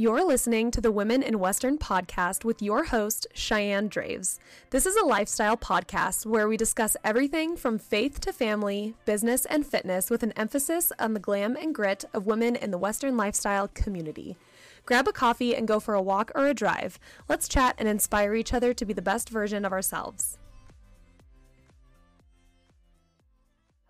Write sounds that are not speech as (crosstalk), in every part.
You're listening to the Women in Western podcast with your host, Cheyenne Draves. This is a lifestyle podcast where we discuss everything from faith to family, business, and fitness with an emphasis on the glam and grit of women in the Western lifestyle community. Grab a coffee and go for a walk or a drive. Let's chat and inspire each other to be the best version of ourselves.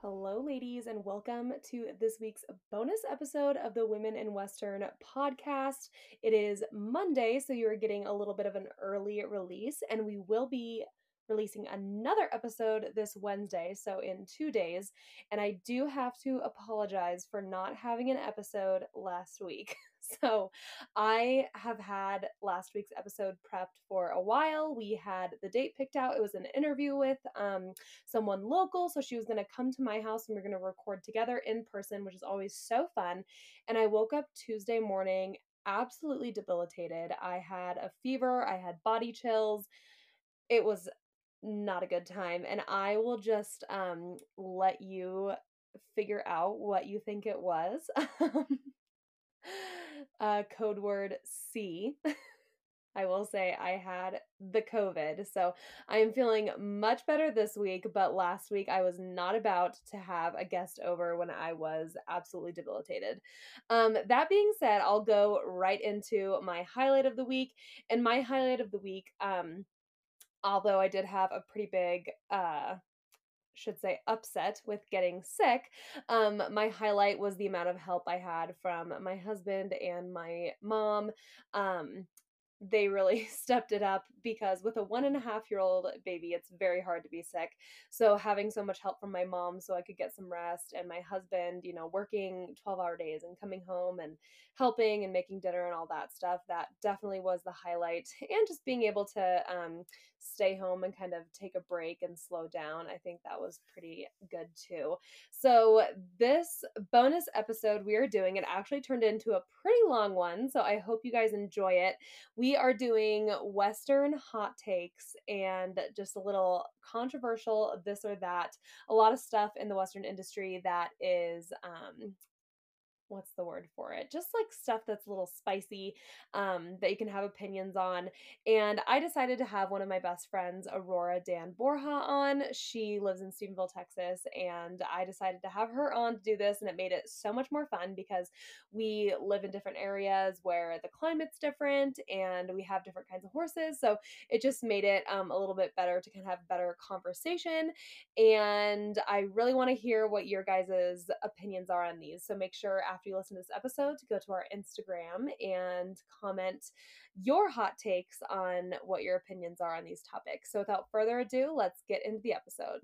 Hello, ladies, and welcome to this week's bonus episode of the Women in Western podcast. It is Monday, so you're getting a little bit of an early release, and we will be releasing another episode this Wednesday, so in two days. And I do have to apologize for not having an episode last week. (laughs) So I have had last week's episode prepped for a while. We had the date picked out. It was an interview with um, someone local. So she was going to come to my house and we are going to record together in person, which is always so fun. And I woke up Tuesday morning absolutely debilitated. I had a fever, I had body chills. It was not a good time. And I will just um, let you figure out what you think it was. (laughs) uh, code word C. I will say I had the COVID. So I am feeling much better this week, but last week I was not about to have a guest over when I was absolutely debilitated. Um, that being said, I'll go right into my highlight of the week. And my highlight of the week, um, although I did have a pretty big uh, should say upset with getting sick um, my highlight was the amount of help i had from my husband and my mom um, they really (laughs) stepped it up because with a one and a half year old baby, it's very hard to be sick. So, having so much help from my mom so I could get some rest, and my husband, you know, working 12 hour days and coming home and helping and making dinner and all that stuff, that definitely was the highlight. (laughs) And just being able to um, stay home and kind of take a break and slow down, I think that was pretty good too. So, this bonus episode we are doing, it actually turned into a pretty long one. So, I hope you guys enjoy it. We are doing Western hot takes and just a little controversial this or that. A lot of stuff in the Western industry that is um, what's the word for it? Just like stuff that's a little spicy um, that you can have opinions on and i decided to have one of my best friends aurora dan borja on. She lives in stephenville texas and i decided to have her on to do this and it made it so much more fun because we live in different areas where the climate's different and we have different kinds of horses so it just made it um, a little bit better to kind of have better conversation and i really want to hear what your guys' opinions are on these so make sure after after you listen to this episode to go to our Instagram and comment your hot takes on what your opinions are on these topics. So without further ado, let's get into the episode.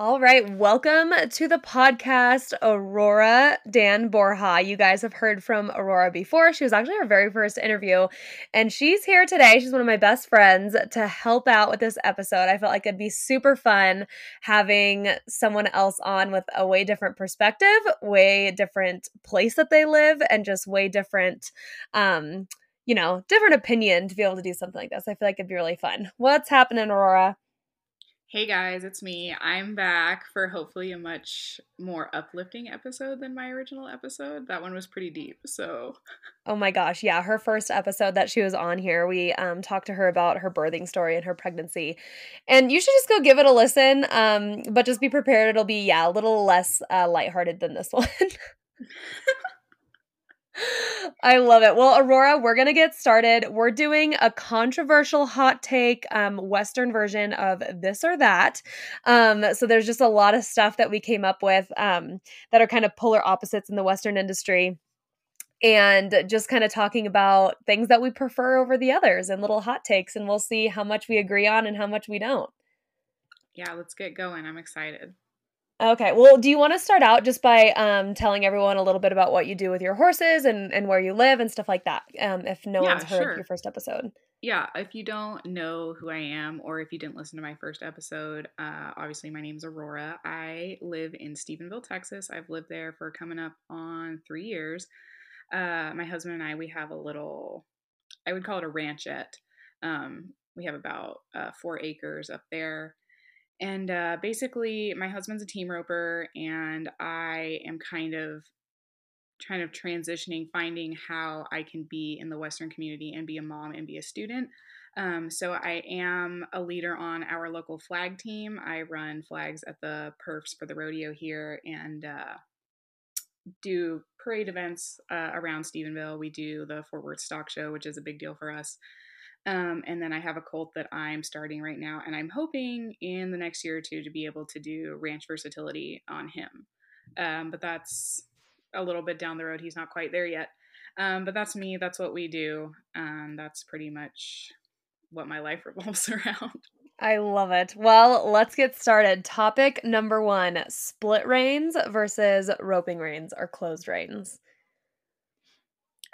All right, welcome to the podcast, Aurora Dan Borja. You guys have heard from Aurora before. She was actually our very first interview, and she's here today. She's one of my best friends to help out with this episode. I felt like it'd be super fun having someone else on with a way different perspective, way different place that they live, and just way different, um, you know, different opinion to be able to do something like this. I feel like it'd be really fun. What's happening, Aurora? Hey guys, it's me. I'm back for hopefully a much more uplifting episode than my original episode. That one was pretty deep, so. (laughs) Oh my gosh, yeah, her first episode that she was on here, we um, talked to her about her birthing story and her pregnancy, and you should just go give it a listen. Um, but just be prepared; it'll be yeah a little less uh, lighthearted than this (laughs) one. (laughs) I love it. Well, Aurora, we're going to get started. We're doing a controversial hot take um, Western version of this or that. Um, so there's just a lot of stuff that we came up with um, that are kind of polar opposites in the Western industry. And just kind of talking about things that we prefer over the others and little hot takes. And we'll see how much we agree on and how much we don't. Yeah, let's get going. I'm excited. Okay. Well, do you want to start out just by um, telling everyone a little bit about what you do with your horses and, and where you live and stuff like that? Um, if no yeah, one's heard sure. your first episode. Yeah. If you don't know who I am, or if you didn't listen to my first episode, uh, obviously my name is Aurora. I live in Stephenville, Texas. I've lived there for coming up on three years. Uh, my husband and I, we have a little, I would call it a ranchette. Um, we have about uh, four acres up there. And uh, basically, my husband's a team roper, and I am kind of kind of transitioning, finding how I can be in the Western community and be a mom and be a student. Um, so I am a leader on our local flag team. I run flags at the perfs for the rodeo here and uh, do parade events uh, around Stephenville. We do the Fort Worth Stock Show, which is a big deal for us. Um, and then I have a colt that I'm starting right now, and I'm hoping in the next year or two to be able to do ranch versatility on him. Um, but that's a little bit down the road. He's not quite there yet. Um, but that's me. That's what we do. Um, that's pretty much what my life (laughs) revolves around. I love it. Well, let's get started. Topic number one split reins versus roping reins or closed reins.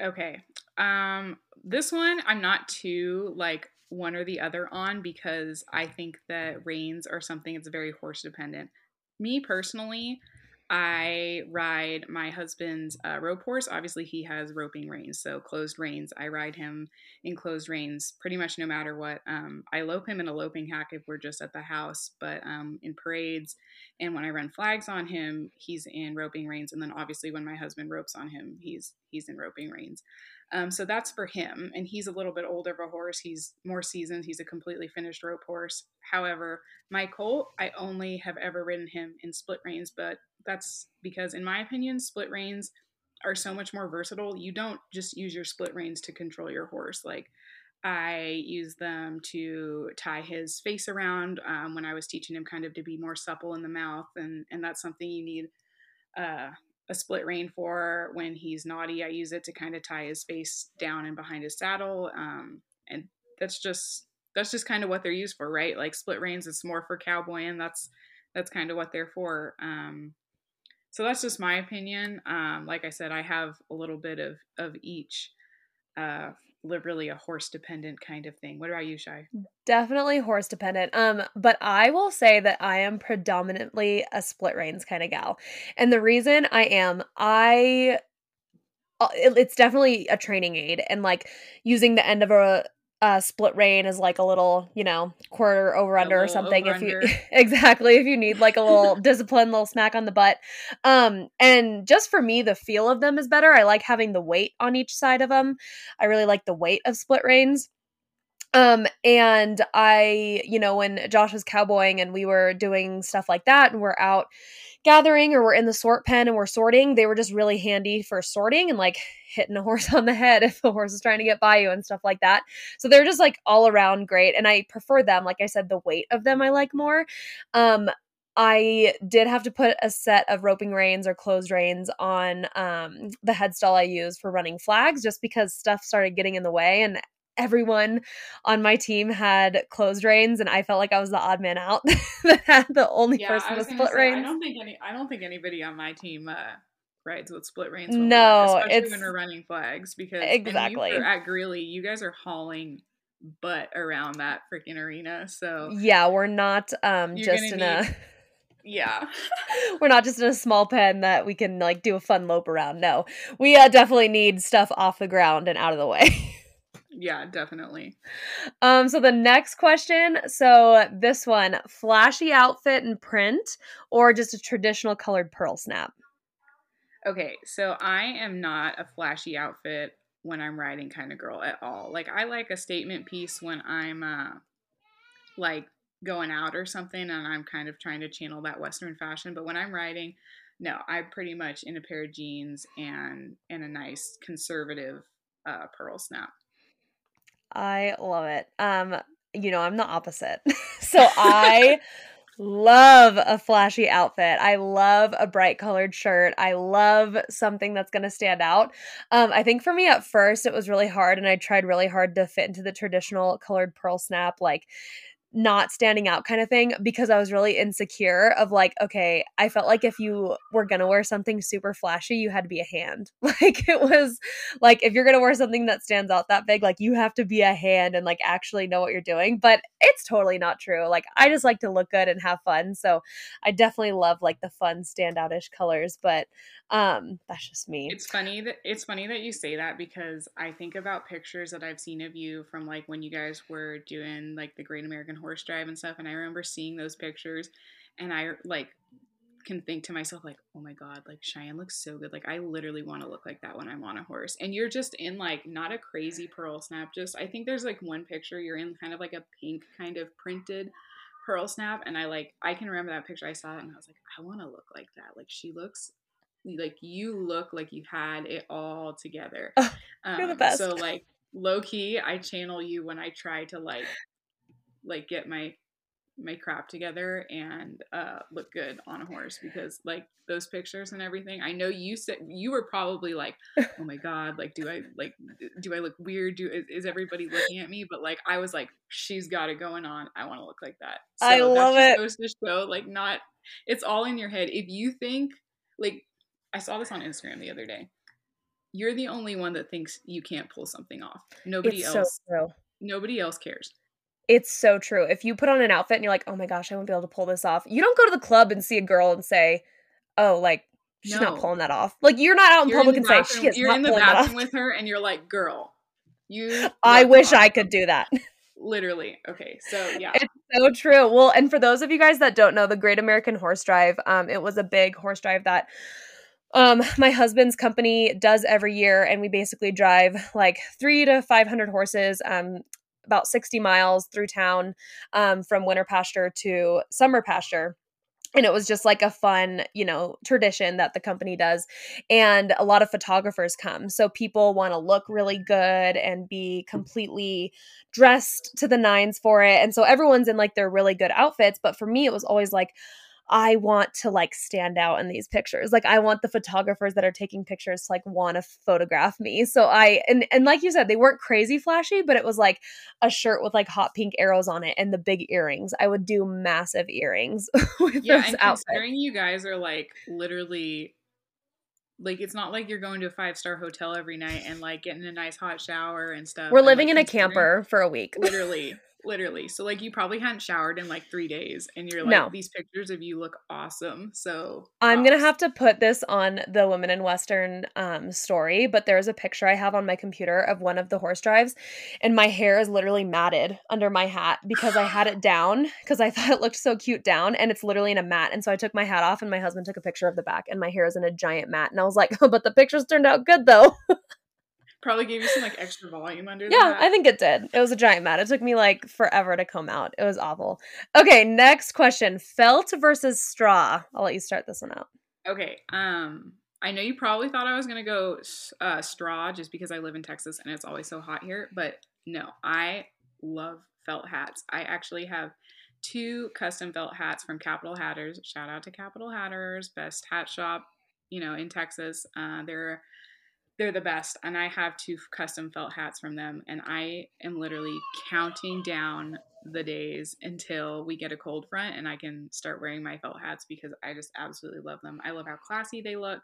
Okay. Um, this one I'm not too like one or the other on because I think that reins are something that's very horse dependent. Me personally, I ride my husband's uh, rope horse. Obviously, he has roping reins, so closed reins. I ride him in closed reins pretty much no matter what. Um, I lope him in a loping hack if we're just at the house, but um, in parades and when I run flags on him, he's in roping reins. And then obviously, when my husband ropes on him, he's he's in roping reins. Um, so that's for him. And he's a little bit older of a horse. He's more seasoned. He's a completely finished rope horse. However, my colt, I only have ever ridden him in split reins, but that's because, in my opinion, split reins are so much more versatile. You don't just use your split reins to control your horse. Like, I use them to tie his face around um, when I was teaching him kind of to be more supple in the mouth, and and that's something you need uh, a split rein for when he's naughty. I use it to kind of tie his face down and behind his saddle. Um, and that's just that's just kind of what they're used for, right? Like split reins, it's more for cowboy, and that's that's kind of what they're for. Um, so that's just my opinion. Um, like I said, I have a little bit of of each. Uh, really a horse dependent kind of thing. What about you, Shy? Definitely horse dependent. Um, but I will say that I am predominantly a split reins kind of gal. And the reason I am, I uh, it's definitely a training aid and like using the end of a uh, split rein is like a little, you know, quarter over under or something. If you (laughs) exactly if you need like a little (laughs) discipline, little smack on the butt. Um, and just for me, the feel of them is better. I like having the weight on each side of them. I really like the weight of split reins. Um, and I, you know, when Josh was cowboying and we were doing stuff like that and we're out gathering or we're in the sort pen and we're sorting, they were just really handy for sorting and like hitting a horse (laughs) on the head if the horse is trying to get by you and stuff like that. So they're just like all around great. And I prefer them. Like I said, the weight of them I like more. Um, I did have to put a set of roping reins or closed reins on um, the headstall I use for running flags just because stuff started getting in the way. And everyone on my team had closed reins and I felt like I was the odd man out (laughs) that had the only yeah, person with split say, reins. I don't think any I don't think anybody on my team uh, rides with split reins. No, especially it's when we're running flags because exactly at Greeley, you guys are hauling butt around that freaking arena. So yeah, we're not um just in need, a (laughs) (laughs) yeah we're not just in a small pen that we can like do a fun lope around. No, we uh, definitely need stuff off the ground and out of the way. Yeah, definitely. Um, so the next question, so this one, flashy outfit and print or just a traditional colored pearl snap? Okay, so I am not a flashy outfit when I'm riding kind of girl at all. Like I like a statement piece when I'm uh like going out or something and I'm kind of trying to channel that western fashion, but when I'm riding, no, I'm pretty much in a pair of jeans and and a nice conservative uh, pearl snap. I love it. Um, you know, I'm the opposite. (laughs) so I love a flashy outfit. I love a bright colored shirt. I love something that's going to stand out. Um, I think for me at first it was really hard and I tried really hard to fit into the traditional colored pearl snap like not standing out kind of thing because I was really insecure of like, okay, I felt like if you were gonna wear something super flashy, you had to be a hand. (laughs) Like it was like if you're gonna wear something that stands out that big, like you have to be a hand and like actually know what you're doing. But it's totally not true. Like I just like to look good and have fun. So I definitely love like the fun standoutish colors, but um that's just me. It's funny that it's funny that you say that because I think about pictures that I've seen of you from like when you guys were doing like the Great American horse drive and stuff. And I remember seeing those pictures and I like can think to myself like, oh my god, like Cheyenne looks so good. Like I literally want to look like that when I'm on a horse. And you're just in like not a crazy pearl snap. Just I think there's like one picture you're in kind of like a pink kind of printed pearl snap, and I like I can remember that picture. I saw it and I was like, I want to look like that. Like she looks like you look like you had it all together. Oh, (laughs) you're the Um, best. So like low key, I channel you when I try to like like get my my crap together and uh look good on a horse because like those pictures and everything i know you said you were probably like (laughs) oh my god like do i like do i look weird? Do is, is everybody looking at me? But like i was like she's got it going on. I want to look like that. I that love just it. goes to show like not it's all in your head. If you think like i saw this on instagram the other day. You're the only one that thinks you can't pull something off. Nobody it's else so nobody else cares It's so true. If you put on an outfit and you're like, oh my gosh, I won't be able to pull this off. You don't go to the club and see a girl and say, oh, like she's No. not pulling that off. Like you're not out in you're public the and say bathroom, she is you're not in the pulling that off. bathroom with her and you're like girl you (laughs) I wish I could do that. (laughs) literally okay so yeah It's so true. Well, and for those of you guys that don't know, the Great American Horse Drive, um, it was a big horse drive that um my husband's company does every year, and we basically drive like three to five hundred horses, um, about sixty miles through town, um, from winter pasture to summer pasture. And it was just like a fun, you know, tradition that the company does. And a lot of photographers come. So people want to look really good and be completely dressed to the nines for it. And so everyone's in like their really good outfits. But for me, it was always like, I want to like stand out in these pictures. Like I want the photographers that are taking pictures to like want to photograph me. So I and and like you said, they weren't crazy flashy, but it was like a shirt with like hot pink arrows on it and the big earrings. I would do massive earrings (laughs) with yeah and considering you guys are like literally like it's not like you're going to a five star hotel every night and like getting a nice hot shower and stuff We're and, living like, in a camper for a week. literally literally so like you probably hadn't showered in like three days and you're like No. these pictures of you look awesome so I'm gonna have to put this on the Women in Western um, story, but there's a picture I have on my computer of one of the horse drives, and my hair is literally matted under my hat because I had it (gasps) down because I (laughs) thought it looked so cute down, and it's literally in a mat. And so I took my hat off, and my husband took a picture of the back, and my hair is in a giant mat. And I was like, oh, (laughs) but the pictures turned out good though. (laughs) probably gave you some like extra volume under yeah, that I think it did. It was a giant mat. It took me like forever to comb out. It was awful. Okay, next question: felt versus straw. I'll let you start this one out. Okay. Um, I know you probably thought I was gonna go uh, straw just because I live in Texas and it's always so hot here, but no, I love felt hats. I actually have two custom felt hats from Capital Hatters. Shout out to Capital Hatters, best hat shop, you know, in Texas. Uh, they're they're the best, and I have two custom felt hats from them, and I am literally counting down the days until we get a cold front and I can start wearing my felt hats because I just absolutely love them. I love how classy they look.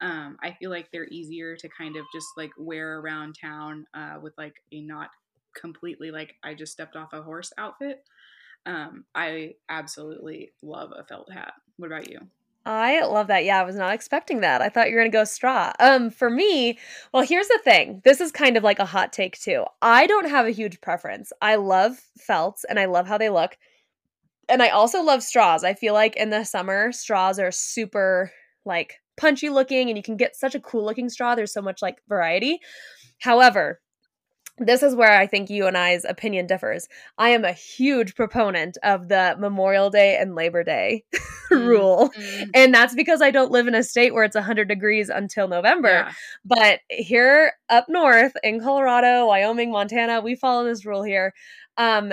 Um, I feel like they're easier to kind of just like wear around town uh, with like a not completely like I just stepped off a horse outfit. Um, I absolutely love a felt hat. What about you? I love that. Yeah, I was not expecting that. I thought you were going to go straw. Um for me, well, here's the thing. This is kind of like a hot take too. I don't have a huge preference. I love felts and I love how they look. And I also love straws. I feel like in the summer, straws are super like punchy looking and you can get such a cool looking straw. There's so much like variety. However, this is where I think you and I's opinion differs. I am a huge proponent of the Memorial Day and Labor Day (laughs) Mm, rule. mm, And that's because I don't live in a state where it's 100 degrees until November. yeah. But here up north in Colorado, Wyoming, Montana, we follow this rule here. Um,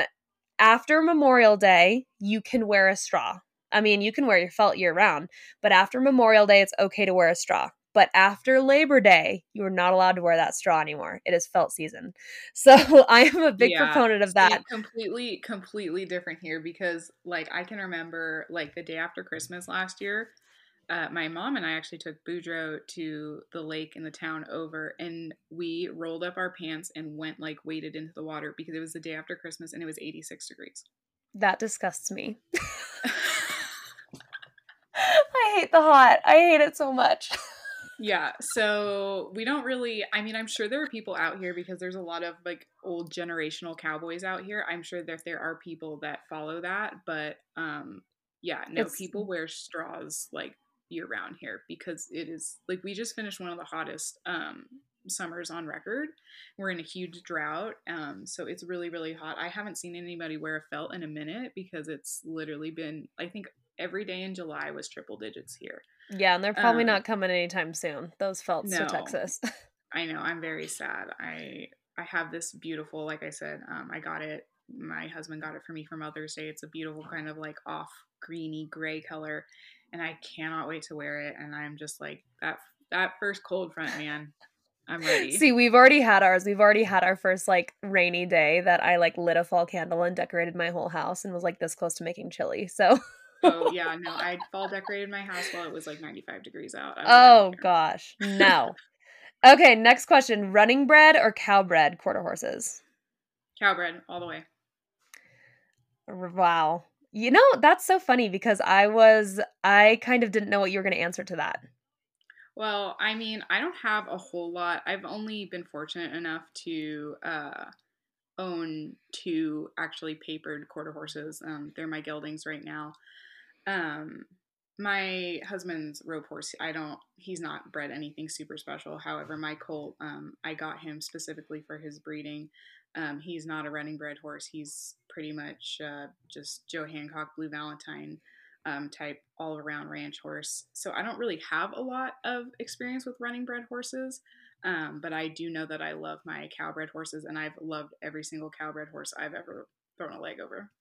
after Memorial Day, you can wear a straw. I mean, you can wear your felt year round, but after Memorial Day, it's okay to wear a straw. But after Labor Day, you are not allowed to wear that straw anymore. It is felt season. (laughs) So I am a big Yeah, proponent of that. completely, completely different here because, like, I can remember, like, the day after Christmas last year, uh, my mom and I actually took Boudreaux to the lake in the town over, and we rolled up our pants and went, like, waded into the water because it was the day after Christmas and it was 86 degrees. That disgusts me. (laughs) (laughs) I hate the hot. I hate it so much. Yeah, so we don't really. I mean, I'm sure there are people out here because there's a lot of like old generational cowboys out here. I'm sure that there are people that follow that, but um, yeah, no, it's, people wear straws like year round here because it is like we just finished one of the hottest um summers on record. We're in a huge drought, um, so it's really really hot. I haven't seen anybody wear a felt in a minute because it's literally been I think every day in July was triple digits here. Yeah, and they're probably um, not coming anytime soon. Those felts no, to Texas. (laughs) I know. I'm very sad. I I have this beautiful, like I said, um, I got it. My husband got it for me for Mother's Day. It's a beautiful kind of like off greeny gray color, and I cannot wait to wear it. And I'm just like that that first cold front, man. I'm ready. See, we've already had ours. We've already had our first like rainy day that I like lit a fall candle and decorated my whole house and was like this close to making chili. So (laughs) Oh (laughs) yeah, no, I fall decorated my house while it was like 95 degrees out. Oh gosh, no. (laughs) okay, next question: running bred or cow bred quarter horses? Cow bred all the way. Wow. You know, that's so funny because I was I kind of didn't know what you were going to answer to that. Well, I mean, I don't have a whole lot. I've only been fortunate enough to uh, own two actually papered quarter horses. Um, they're my geldings right now. Um, my husband's rope horse, I don't, he's not bred anything super special. However, my colt, um, I got him specifically for his breeding. Um, he's not a running bred horse. He's pretty much uh, just Joe Hancock, Blue Valentine um, type all around ranch horse. So I don't really have a lot of experience with running bred horses. Um, but I do know that I love my cow bred horses, and I've loved every single cow bred horse I've ever thrown a leg over.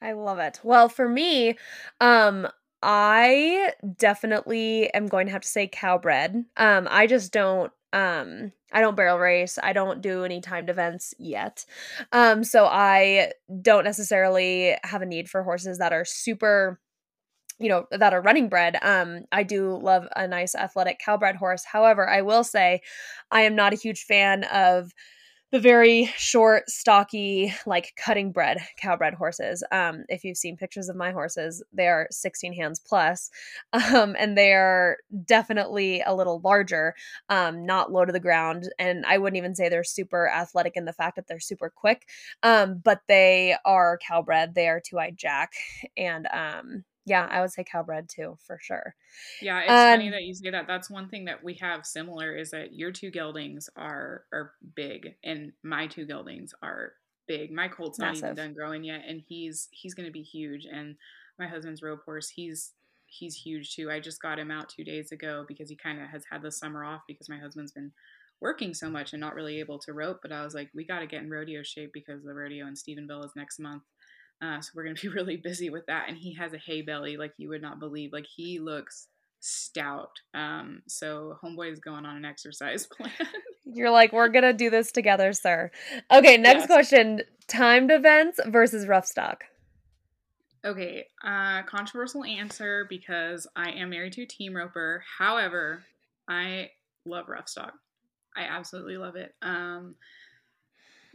I love it. Well, for me, um, I definitely am going to have to say cow bred. Um, I just don't um I don't barrel race. I don't do any timed events yet. Um, so I don't necessarily have a need for horses that are super you know that are running bred um i do love a nice athletic cowbred horse however i will say i am not a huge fan of the very short, stocky, like cutting bred cowbred horses. Um, if you've seen pictures of my horses, they are 16 hands plus, (laughs) um, and they are definitely a little larger, um, not low to the ground. And I wouldn't even say they're super athletic in the fact that they're super quick, um, but they are cowbred. They are Two Eyed Jack, and um, yeah, I would say cowbred too, for sure. Yeah, it's um, funny that you say that. That's one thing that we have similar is that your two geldings are are big, and my two geldings are big. My colt's not even done growing yet, and he's he's going to be huge. And my husband's rope horse, he's he's huge too. I just got him out two days ago because he kind of has had the summer off because my husband's been working so much and not really able to rope. But I was like, we got to get in rodeo shape because the rodeo in Stephenville is next month. Uh, so we're going to be (laughs) really busy with that. And he has a hay belly like you would not believe. Like he looks stout. Um, so homeboy is going on an exercise (laughs) plan. You're like, we're gonna do this together, sir. Okay, next yes. question: timed events versus rough stock. Okay, uh, controversial answer because I am married to a team roper. However, I love rough stock. I absolutely love it. Um,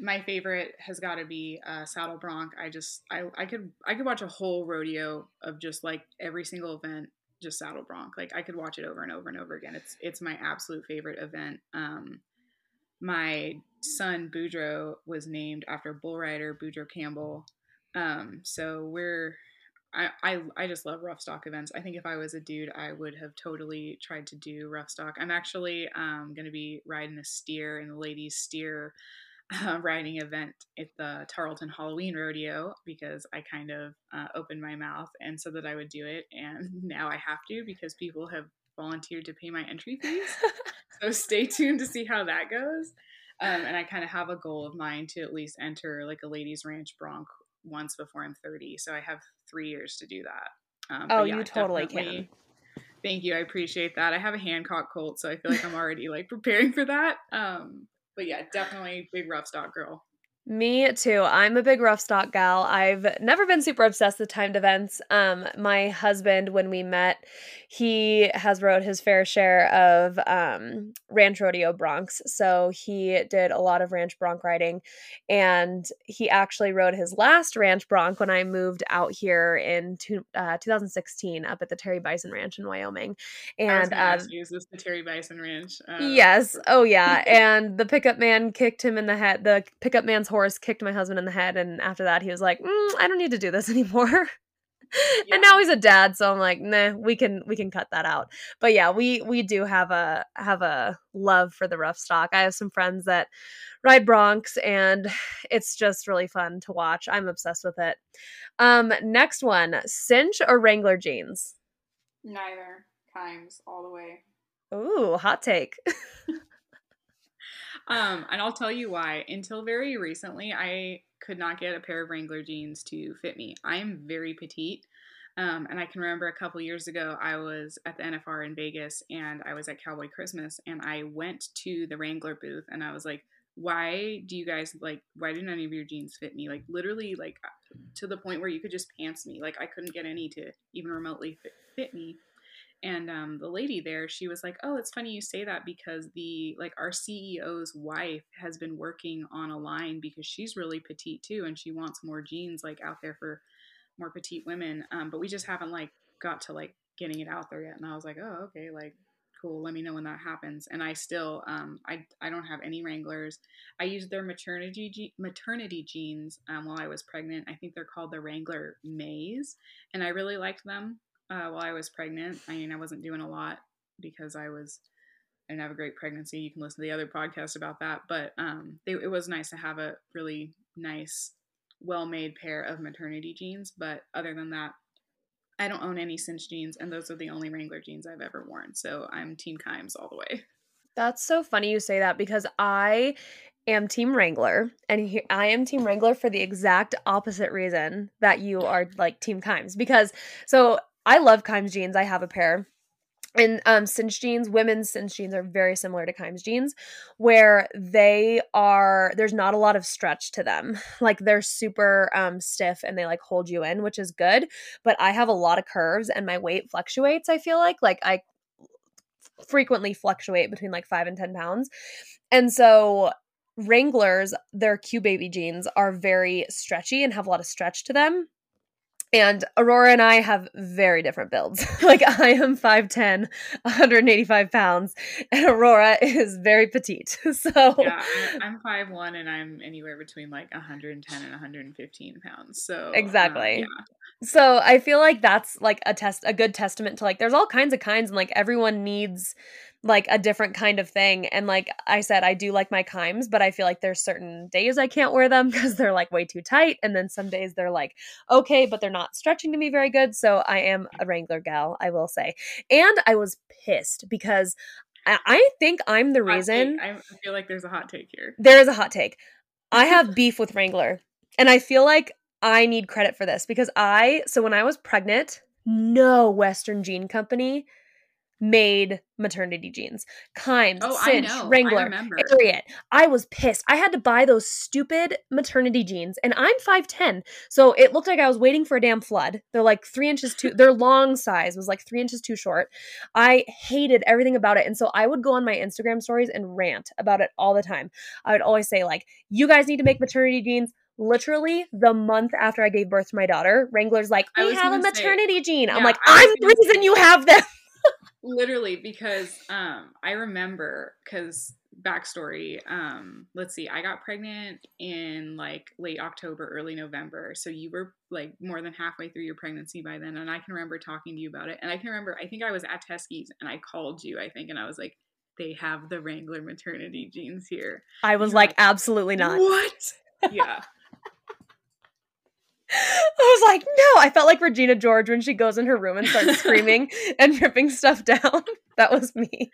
my favorite has got to be uh, Saddle Bronc. I just I I could I could watch a whole rodeo of just like every single event just Saddle Bronc. Like I could watch it over and over and over again. It's it's my absolute favorite event. Um, my son Boudreaux was named after bull rider Boudreaux Campbell. Um, so we're I, I I just love rough stock events. I think if I was a dude, I would have totally tried to do rough stock. I'm actually um, going to be riding a steer in the ladies' steer (laughs) uh, riding event at the Tarleton Halloween Rodeo because I kind of uh, opened my mouth and said that I would do it, and (laughs) now I have to because people have volunteered to pay my entry fees. (laughs) so stay tuned to see how that goes. Um, and I kind of have a goal of mine to at least enter like a ladies' ranch bronc once before I'm 30. So I have three years to do that. Um, oh, yeah, you totally can. Thank you. I appreciate that. I have a Hancock colt, so I feel like I'm already like preparing for that. Um, but yeah, definitely big rough stock girl. Me too. I'm a big rough stock gal. I've never been super obsessed with timed events. Um, my husband, when we met, he has rode his fair share of um, ranch rodeo broncs. So he did a lot of ranch bronc riding, and he actually rode his last ranch bronc when I moved out here in two, uh, 2016 up at the Terry Bison Ranch in Wyoming. And uh, you, is this the Terry Bison Ranch? Uh, yes. Oh yeah. (laughs) and the pickup man kicked him in the head. The pickup man's horse kicked my husband in the head, and after that, he was like, mm, "I don't need to do this (laughs) anymore." Yeah. And now he's a dad, so I'm like, nah, we can we can cut that out. But yeah, we we do have a have a love for the rough stock. I have some friends that ride broncs and (sighs) it's just really fun to watch. I'm obsessed with it. Um next one, cinch or Wrangler jeans? Neither. Kimes all the way. Ooh, hot take. (laughs) um, and I'll tell you why. Until very recently, I could not get a pair of Wrangler jeans to fit me. I am very petite. Um, and I can remember a couple years ago, I was at the NFR in Vegas and I was at Cowboy Christmas and I went to the Wrangler booth and I was like, why do you guys like, why do none of your jeans fit me? Like, literally, like, to the point where you could just pants me. Like, I couldn't get any to even remotely fit, fit me and um, the lady there she was like oh it's funny you say that because the like our ceo's wife has been working on a line because she's really petite too and she wants more jeans like out there for more petite women um, but we just haven't like got to like getting it out there yet. And i was like oh okay like cool let me know when that happens. And i still um, I, I don't have any wranglers. I used their maternity maternity jeans um, while i was pregnant. I think they're called the wrangler maze and i really liked them uh, while I was pregnant. I mean, I wasn't doing a lot because I was I didn't have a great pregnancy. You can listen to the other podcast about that, but um, they, it was nice to have a really nice, well-made pair of maternity jeans. But other than that, I don't own any cinch jeans, and those are the only Wrangler jeans I've ever worn. So I'm Team Kimes all the way. That's so funny you say that because I am Team Wrangler, and he, I am Team Wrangler for the exact opposite reason that you are like Team Kimes. Because so I love Kimes jeans. I have a pair. And um, cinch jeans, women's cinch jeans are very similar to Kimes jeans, where they are, there's not a lot of stretch to them. (laughs) Like they're super um, stiff and they like hold you in, which is good. But I have a lot of curves and my weight fluctuates, I feel like. Like I frequently fluctuate between like five and 10 pounds. And so Wranglers, their Q baby jeans are very stretchy and have a lot of stretch to them. And Aurora and I have very different builds. (laughs) like I am 5'10, 185 pounds, and Aurora is very petite. (laughs) So Yeah, I'm 5'1 and I'm anywhere between like 110 and 115 pounds. So Exactly. Um, yeah. So I feel like that's like a test a good testament to like there's all kinds of kinds and like everyone needs like a different kind of thing. And like I said, I do like my Kimes, but I feel like there's certain days I can't wear them (laughs) because they're like way too tight. And then some days they're like, okay, but they're not stretching to me very good. So I am mm-hmm. a Wrangler gal, I will say. And I was pissed because I think I'm the reason. I feel like there's a hot take here. There is a hot take. I (laughs) have beef with Wrangler. And I feel like I need credit for this because I, so when I was pregnant, no Western Jean Company made maternity jeans. Kimes, oh, Cinch, Wrangler, Ariat. I was pissed. I had to buy those stupid maternity jeans, and I'm 5'10. So it looked like I was waiting for a damn flood. They're like three inches too, their long size was like three inches too short. I hated everything about it. And so I would go on my Instagram stories and rant about it all the time. I would always say, like, you guys need to make maternity jeans literally the month after I gave birth to my daughter, Wrangler's like, we have a maternity say, jean. I'm like, I'm the reason say, you have them. Literally because um i remember because backstory um let's see i got pregnant in like late october early november. So you were like more than halfway through your pregnancy by then and i can remember talking to you about it. And i can remember i think i was at Teskey's and i called you i think and i was like they have the wrangler maternity jeans here. I was like, like absolutely not. What? Yeah I was like, no. I felt like Regina George when she goes in her room and starts (laughs) screaming and ripping stuff down. (laughs) That was me.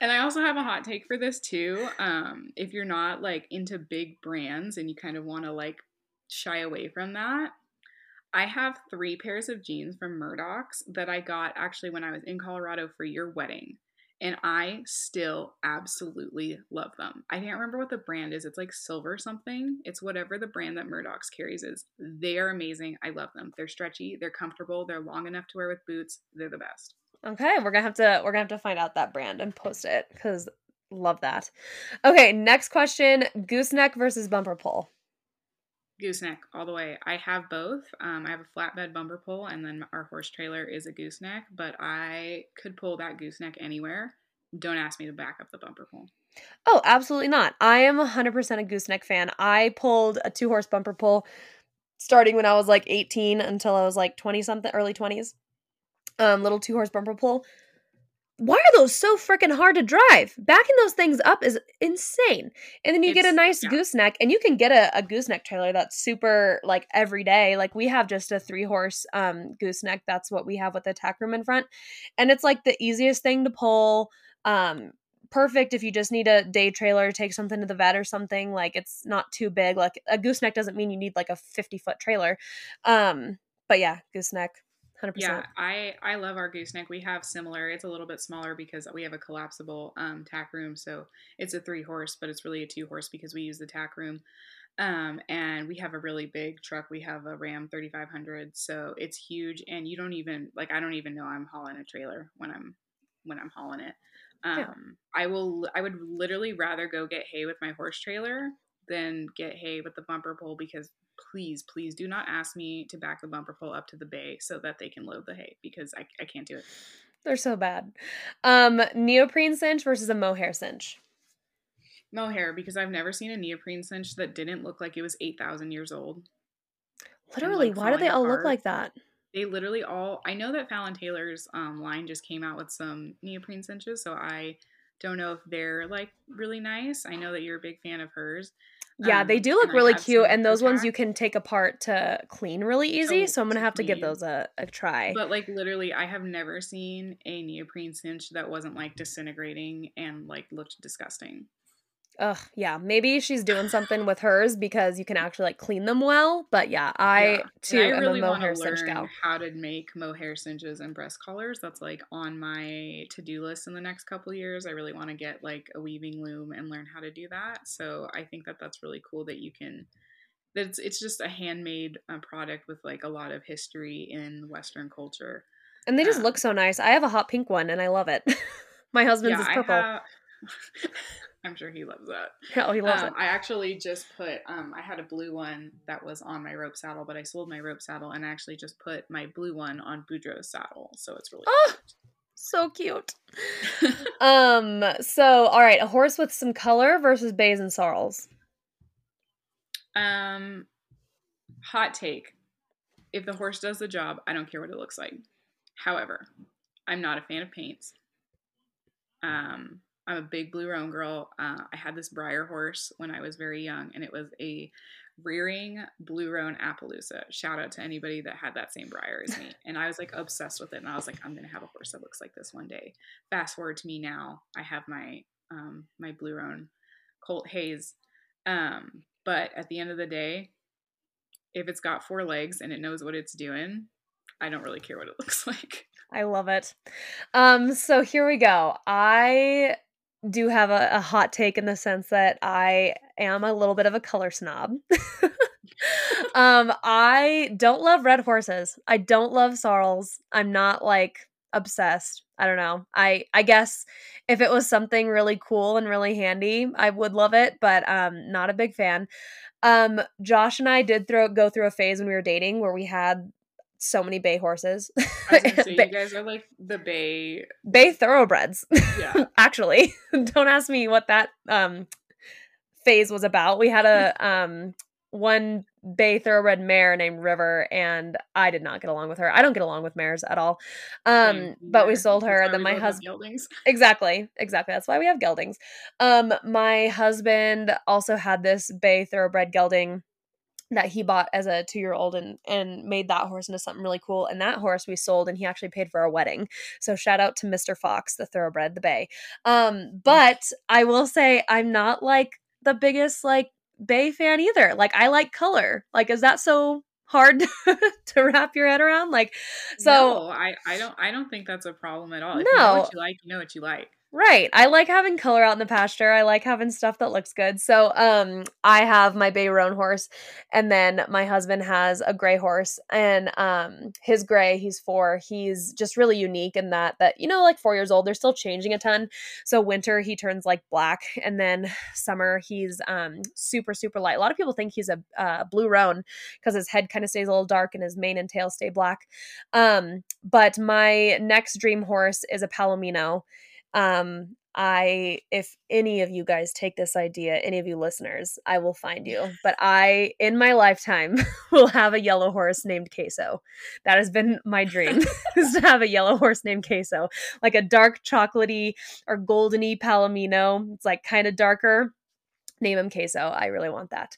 And I also have a hot take for this too. Um, if you're not like into big brands and you kind of want to like shy away from that, I have three pairs of jeans from Murdoch's that I got actually when I was in Colorado for your wedding and I still absolutely love them. I can't remember what the brand is. It's like silver something. It's whatever the brand that Murdoch's carries is. They are amazing. I love them. They're stretchy, they're comfortable, they're long enough to wear with boots. They're the best. Okay, we're gonna have to we're gonna have to find out that brand and post it because love that. Okay, next question: gooseneck versus bumper pull. Gooseneck all the way. I have both. Um, I have a flatbed bumper pull, and then our horse trailer is a gooseneck. But I could pull that gooseneck anywhere. Don't ask me to back up the bumper pull. Oh, absolutely not. I am 100% a gooseneck fan. I pulled a two horse bumper pull starting when I was like 18 until I was like 20 something, early 20s. Um, little two horse bumper pull. Why are those so freaking hard to drive? Backing those things up is insane. And then you get a nice yeah. gooseneck, and you can get a, a gooseneck trailer that's super like every day. Like we have just a three horse um gooseneck. That's what we have with the tack room in front. And it's like the easiest thing to pull. Um perfect if you just need a day trailer to take something to the vet or something. Like it's not too big. Like a gooseneck doesn't mean you need like a 50 foot trailer. Um, but yeah, gooseneck, 100%. Yeah, I I love our gooseneck. We have similar. It's a little bit smaller because we have a collapsible um, tack room, so it's a three horse, but it's really a two horse because we use the tack room. Um, and we have a really big truck. We have a Ram 3500, so it's huge. And you don't even like I don't even know I'm hauling a trailer when I'm when I'm hauling it. Um, Yeah. I will. I would literally rather go get hay with my horse trailer than get hay with the bumper pull because please, please do not ask me to back the bumper pull up to the bay so that they can load the hay because I, I can't do it. They're so bad. Um, neoprene cinch versus a mohair cinch. Mohair because I've never seen a neoprene cinch that didn't look like it was 8,000 years old. Literally, like, why do they all look like that? They literally all, I know that Fallon Taylor's um, line just came out with some neoprene cinches, so I don't know if they're like really nice. I know that you're a big fan of hers. Yeah, they Um, do look really cute, and those ones you can take apart to clean really easy. So, So I'm gonna to have to give those a, a try. But like literally, I have never seen a neoprene cinch that wasn't like disintegrating and like looked disgusting. Ugh, yeah, maybe she's doing something with hers because you can actually like clean them well. But yeah, I Yeah. too I am really a want mohair to cinch learn gal. how to make mohair cinches and breast collars. That's like on my to-do list in the next couple years. I really want to get like a weaving loom and learn how to do that. So I think that that's really cool that you can. That it's it's just a handmade uh, product with like a lot of history in Western culture. And they just um, look so nice. I have a hot pink one and I love it. (laughs) My husband's is I purple. (laughs) I'm sure he loves that. oh, he loves Um, it. I actually just put um, I had a blue one that was on my rope saddle, but I sold my rope saddle and I actually just put my blue one on Boudreaux's saddle, so it's really Oh, so cute. (laughs) um, so all right, a horse with some color versus bays and sorrels. um, hot take: if the horse does the job, I don't care what it looks like. However, I'm not a fan of paints. Um, I'm a big blue roan girl. Uh, I had this Breyer horse when I was very young, and it was a rearing blue roan Appaloosa. Shout out to anybody that had that same Breyer as me. And I was like obsessed with it, and I was like, I'm gonna have a horse that looks like this one day. Fast forward to me now, I have my um, my blue roan Colt Hayes. Um, but at the end of the day, if it's got four legs and it knows what it's doing, I don't really care what it (laughs) looks like. I love it. Um, so here we go. I do have a, a hot take in the sense that I am a little bit of a color snob. (laughs) um, I don't love red horses. I don't love sorrels. I'm not like obsessed. I don't know. I I guess if it was something really cool and really handy, I would love it, but um not a big fan. Um Josh and I did throw go through a phase when we were dating where we had so many bay horses. (laughs) Say, Ba- you guys are like the Bay. bay thoroughbreds. Yeah. (laughs) Actually, (laughs) don't ask me what that um phase was about. We had a um one bay thoroughbred mare named River and I did not get along with her. I don't get along with mares at all. Um Same but we sold her and then my husband exactly exactly that's why we have geldings um my husband also had this bay thoroughbred gelding that he bought as a two year old and and made that horse into something really cool and that horse we sold and he actually paid for our wedding so shout out to mr fox the thoroughbred the bay um but i will say i'm not like the biggest like bay fan either like i like color like is that so hard (laughs) to wrap your head around like so no, I, I don't I don't think that's a problem at all. If you know No. what you like, you know what you like. Right. I like having color out in the pasture. I like having stuff that looks good. So, um I have my bay roan horse and then my husband has a gray horse and um his gray, he's 4. He's just really unique in that that you know like 4 years old, they're still changing a ton. So winter he turns like black and then summer he's um super super light. A lot of people think he's a uh, blue roan because his head kind of stays a little dark and his mane and tail stay black. Um but my next dream horse is a palomino um I, if any of you guys take this idea, any of you listeners, I will find you. But I, in my lifetime, (laughs) will have a yellow horse named Queso. That has been my dream, (laughs) (laughs) is to have a yellow horse named Queso, like a dark chocolatey or goldeny Palomino. It's like kind of darker. Name him Queso. I really want that.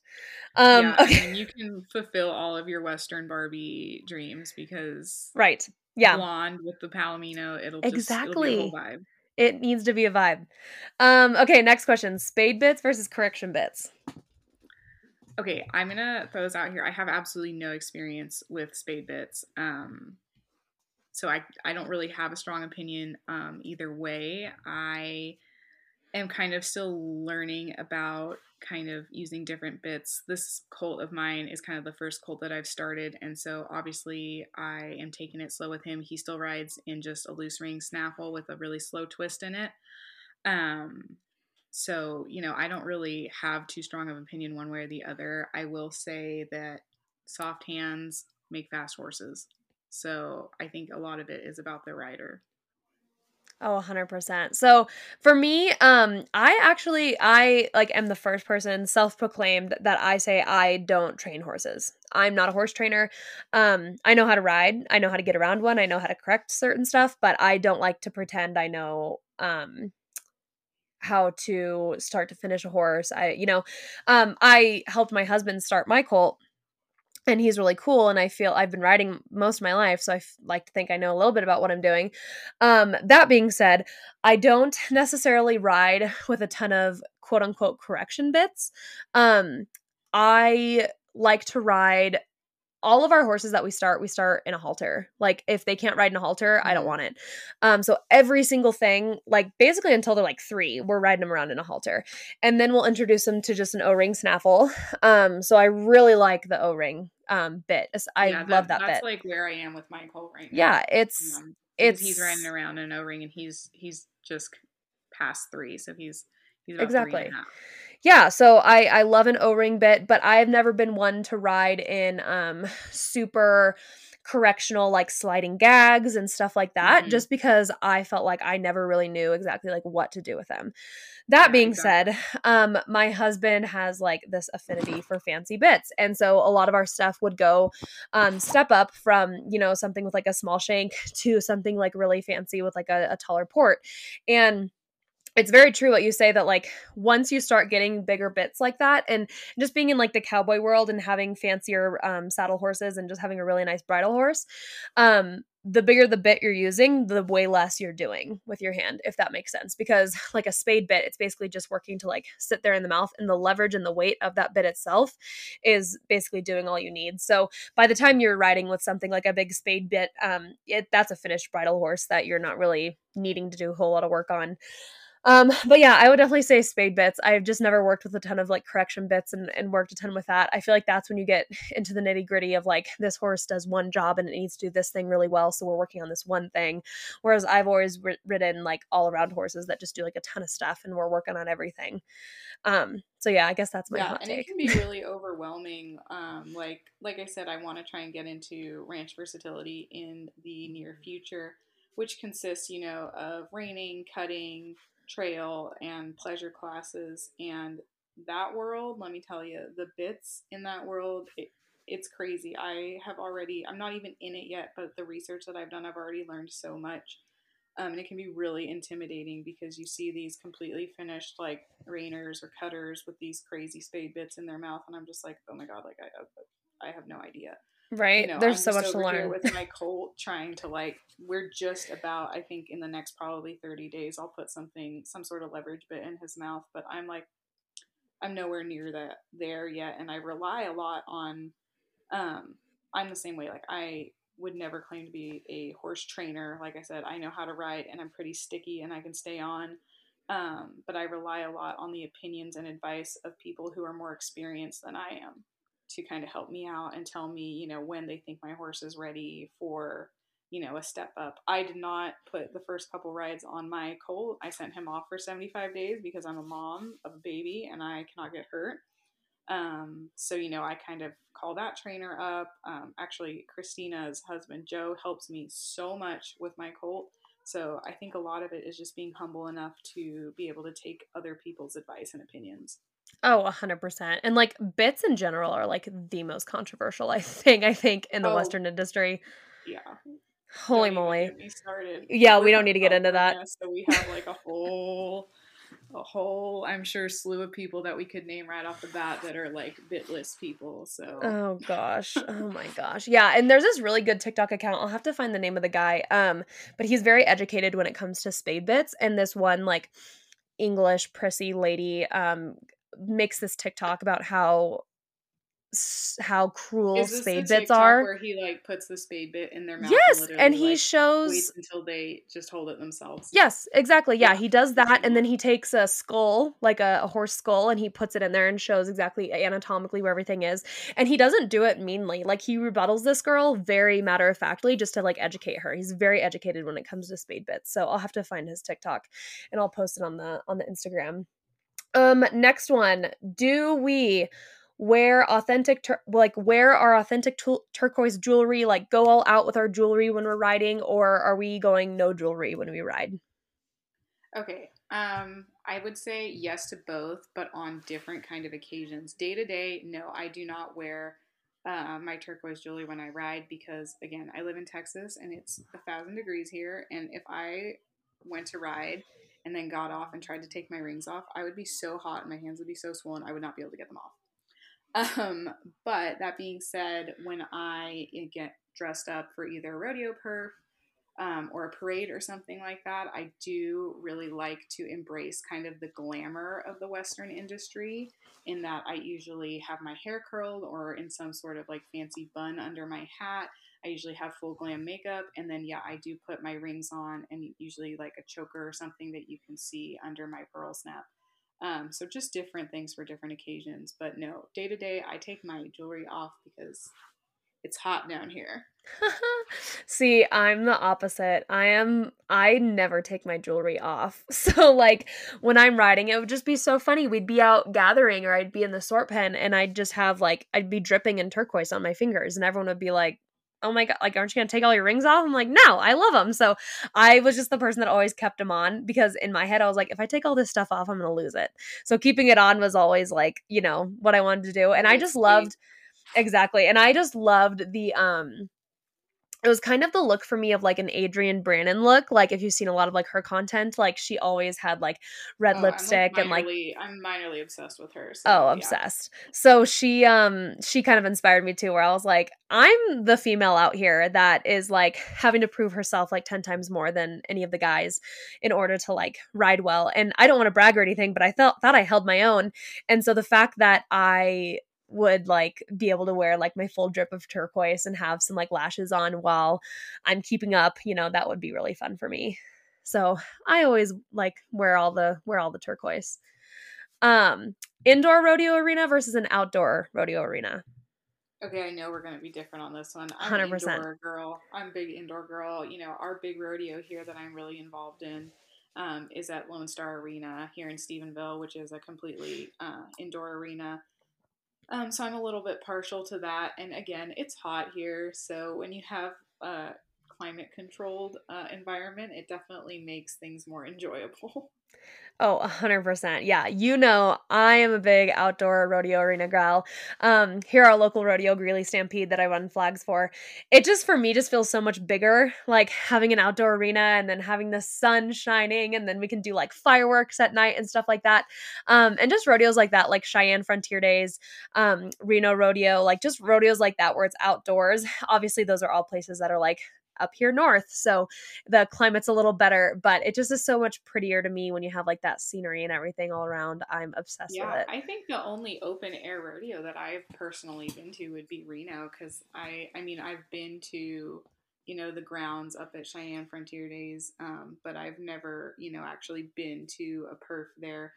Um, yeah, okay. I mean, you can fulfill all of your Western Barbie dreams because right, yeah, blonde with the Palomino. It'll just, exactly it'll vibe. It needs to be a vibe. Um, okay, next question: spade bits versus correction bits. Okay, I'm gonna throw this out here. I have absolutely no experience with spade bits. Um, so I I don't really have a strong opinion um, either way. I am kind of still learning about kind of using different bits. This colt of mine is kind of the first colt that I've started, and so obviously I am taking it slow with him. He still rides in just a loose ring snaffle with a really slow twist in it. Um, so you know, I don't really have too strong of opinion one way or the other. I will say that soft hands make fast horses. So I think a lot of it is about the rider. Oh, 100%. So, for me, um I actually I like am the first person self-proclaimed that I say I don't train horses. I'm not a horse trainer. Um I know how to ride, I know how to get around one, I know how to correct certain stuff, but I don't like to pretend I know um how to start to finish a horse. I you know, um I helped my husband start my colt and he's really cool and i feel i've been riding most of my life so I f- like to think i know a little bit about what i'm doing um, that being said i don't (laughs) necessarily ride with a ton of quote unquote correction bits um, i like to ride all of our horses that we start, we start in a halter. Like if they can't ride in a halter, I don't mm-hmm. want it. Um, so every single thing, like basically until they're like three, we're riding them around in a halter, and then we'll introduce them to just an O-ring snaffle. Um, so I really like the O-ring um bit. I yeah, love that, that's bit. like where I am with my colt right now. Yeah, it's um, it's he's riding around in an O-ring and he's he's just past three, so he's he's exactly yeah so i i love an o-ring bit but i've never been one to ride in um super correctional like sliding gags and stuff like that mm-hmm. just because i felt like i never really knew exactly like what to do with them that yeah, being exactly. said um my husband has like this affinity for fancy bits and so a lot of our stuff would go um step up from you know something with like a small shank (laughs) to something like really fancy with like a, a taller port and it's very true what you say that like once you start getting bigger bits like that and just being in like the cowboy world and having fancier um, saddle horses and just having a really nice bridle horse um, the bigger the bit you're using the way less you're doing with your hand if that makes sense. Because like a spade bit it's basically just working to like sit there in the mouth and the leverage and the weight of that bit itself is basically doing all you need. So by the time you're riding with something like a big spade bit um it that's a finished bridle horse that you're not really needing to do a whole lot of work on um, but yeah, I would definitely say spade bits. I've just never worked with a ton of like correction bits and, and worked a ton with that. I feel like that's when you get (laughs) into the nitty gritty of like this horse does one job and it needs to do this thing really well. So we're working on this one thing. Whereas I've always ri- ridden like all around horses that just do like a ton of stuff and we're working on everything. Um, so yeah, I guess that's my yeah, hot and take. it can be really overwhelming. Um, like like I said, I want to try and get into ranch versatility in the near future, which consists, you know, of reining, cutting, trail and pleasure classes and that world let me tell you the bits in that world it, it's crazy. I have already i'm not even in it yet but the research that i've done i've already learned so much. Um, and it can be really intimidating because you see these completely finished like reiners or cutters with these crazy spade bits in their mouth and i'm just like oh my god like i, I have no idea Right. You know, There's I'm so much to learn. with my colt trying to like we're just about I think in the next probably 30 days I'll put something some sort of leverage bit in his mouth, but I'm like I'm nowhere near that there yet and I rely a lot on um I'm the same way like I would never claim to be a horse trainer. Like I said, I know how to ride and I'm pretty sticky and I can stay on. Um, but I rely a lot on the opinions and advice of people who are more experienced than I am to kind of help me out and tell me, you know, when they think my horse is ready for, you know, a step up. I did not put the first couple rides on my colt. I sent him off for 75 days because I'm a mom of a baby and I cannot get hurt. Um, so, you know, I kind of call that trainer up. Um, actually, Christina's husband, Joe, helps me so much with my colt. So I think a lot of it is just being humble enough to be able to take other people's advice and opinions. Oh, 100%. And like bits in general are like the most controversial, I think, I think in the oh, Western industry. Yeah. Holy moly. Yeah, We're we don't need to get into that. So we have like a whole a whole I'm sure slew of people that we could name right off the bat that are like bitless people. So Oh gosh. oh my gosh. Yeah, and there's this really good TikTok account. I'll have to find the name of the guy. Um, but he's very educated when it comes to spade bits and this one like English prissy lady um makes this TikTok about how how cruel spade bits are. Where he like puts the spade bit in their mouth. Yes, and, and he like, shows until they just hold it themselves. Yes, exactly. Yeah, yeah. he does that, and then he takes a skull, like a, a, horse skull, and he puts it in there and shows exactly anatomically where everything is. And he doesn't do it meanly. Like he rebuttals this girl very matter of factly, just to like educate her. He's very educated when it comes to spade bits. So I'll have to find his TikTok, and I'll post it on the on the Instagram. Um, next one. Do we wear authentic tur- like wear our authentic turquoise jewelry like go all out with our jewelry when we're riding or are we going no jewelry when we ride okay um i would say yes to both but on different kind of occasions day to day no i do not wear uh, my turquoise jewelry when i ride because again i live in texas and it's a thousand degrees here and if i went to ride and then got off and tried to take my rings off i would be so hot and my hands would be so swollen i would not be able to get them off um, but that being said, when I get dressed up for either a rodeo perf um, or a parade or something like that, I do really like to embrace kind of the glamour of the Western industry. In that, I usually have my hair curled or in some sort of like fancy bun under my hat. I usually have full glam makeup, and then yeah, I do put my rings on and usually like a choker or something that you can see under my pearl snap. Um, so just different things for different occasions. But no, day to day, I take my jewelry off because it's hot down here. (laughs) See, I'm the opposite. I am I never take my jewelry off. (laughs) So like when I'm riding, it would just be so funny. We'd be out gathering or I'd be in the sort pen and I'd just have like I'd be dripping in turquoise on my fingers and everyone would be like, oh my god like aren't you gonna take all your rings off? I'm like no i love them so i was just the person that always kept them on because in my head i was like if i take all this stuff off i'm gonna lose it. So keeping it on was always like you know what i wanted to do and i just loved exactly and i just loved the um it was kind of the look for me of like an Adrian Brannon look. Like if you've seen a lot of like her content, like she always had like red oh, lipstick I'm like and like I'm minorly obsessed with her. So, oh, obsessed. Yeah. So she um she kind of inspired me too where I was like, I'm the female out here that is like having to prove herself like 10 times more than any of the guys in order to like ride well. And I don't want to brag or anything, but I felt thought I held my own. And so the fact that I would like be able to wear like my full drip of turquoise and have some like lashes on while I'm keeping up, you know, that would be really fun for me. So I always like wear all the wear all the turquoise. Um, indoor rodeo arena versus an outdoor rodeo arena. Okay, I know we're gonna be different on this one. I'm 100%. indoor girl. I'm a big indoor girl. You know, our big rodeo here that I'm really involved in um, is at Lone Star Arena here in Stephenville, which is a completely uh, indoor arena. Um, so I'm a little bit partial to that. And again, it's hot here, so when you have a climate controlled uh, environment, it definitely makes things more (laughs) enjoyable. Oh, 100%. Yeah. You know, I am a big outdoor rodeo arena gal. Um, here, our local rodeo, Greeley Stampede, that I run flags for, it just, for me, just feels so much bigger. Like having an outdoor arena and then having the sun shining, and then we can do like fireworks at night and stuff like that. Um, and just rodeos like that, like Cheyenne Frontier Days, um, Reno Rodeo, like just rodeos like that where it's outdoors. Obviously, those are all places that are like up here north. So the climate's a little better, but it just is so much prettier to me when you have like that scenery and everything all around. I'm obsessed yeah, with it. I think the only open air rodeo that I've personally been to would be Reno because I, I mean, I've been to you know the grounds up at Cheyenne Frontier Days, um, but I've never you know actually been to a perf there.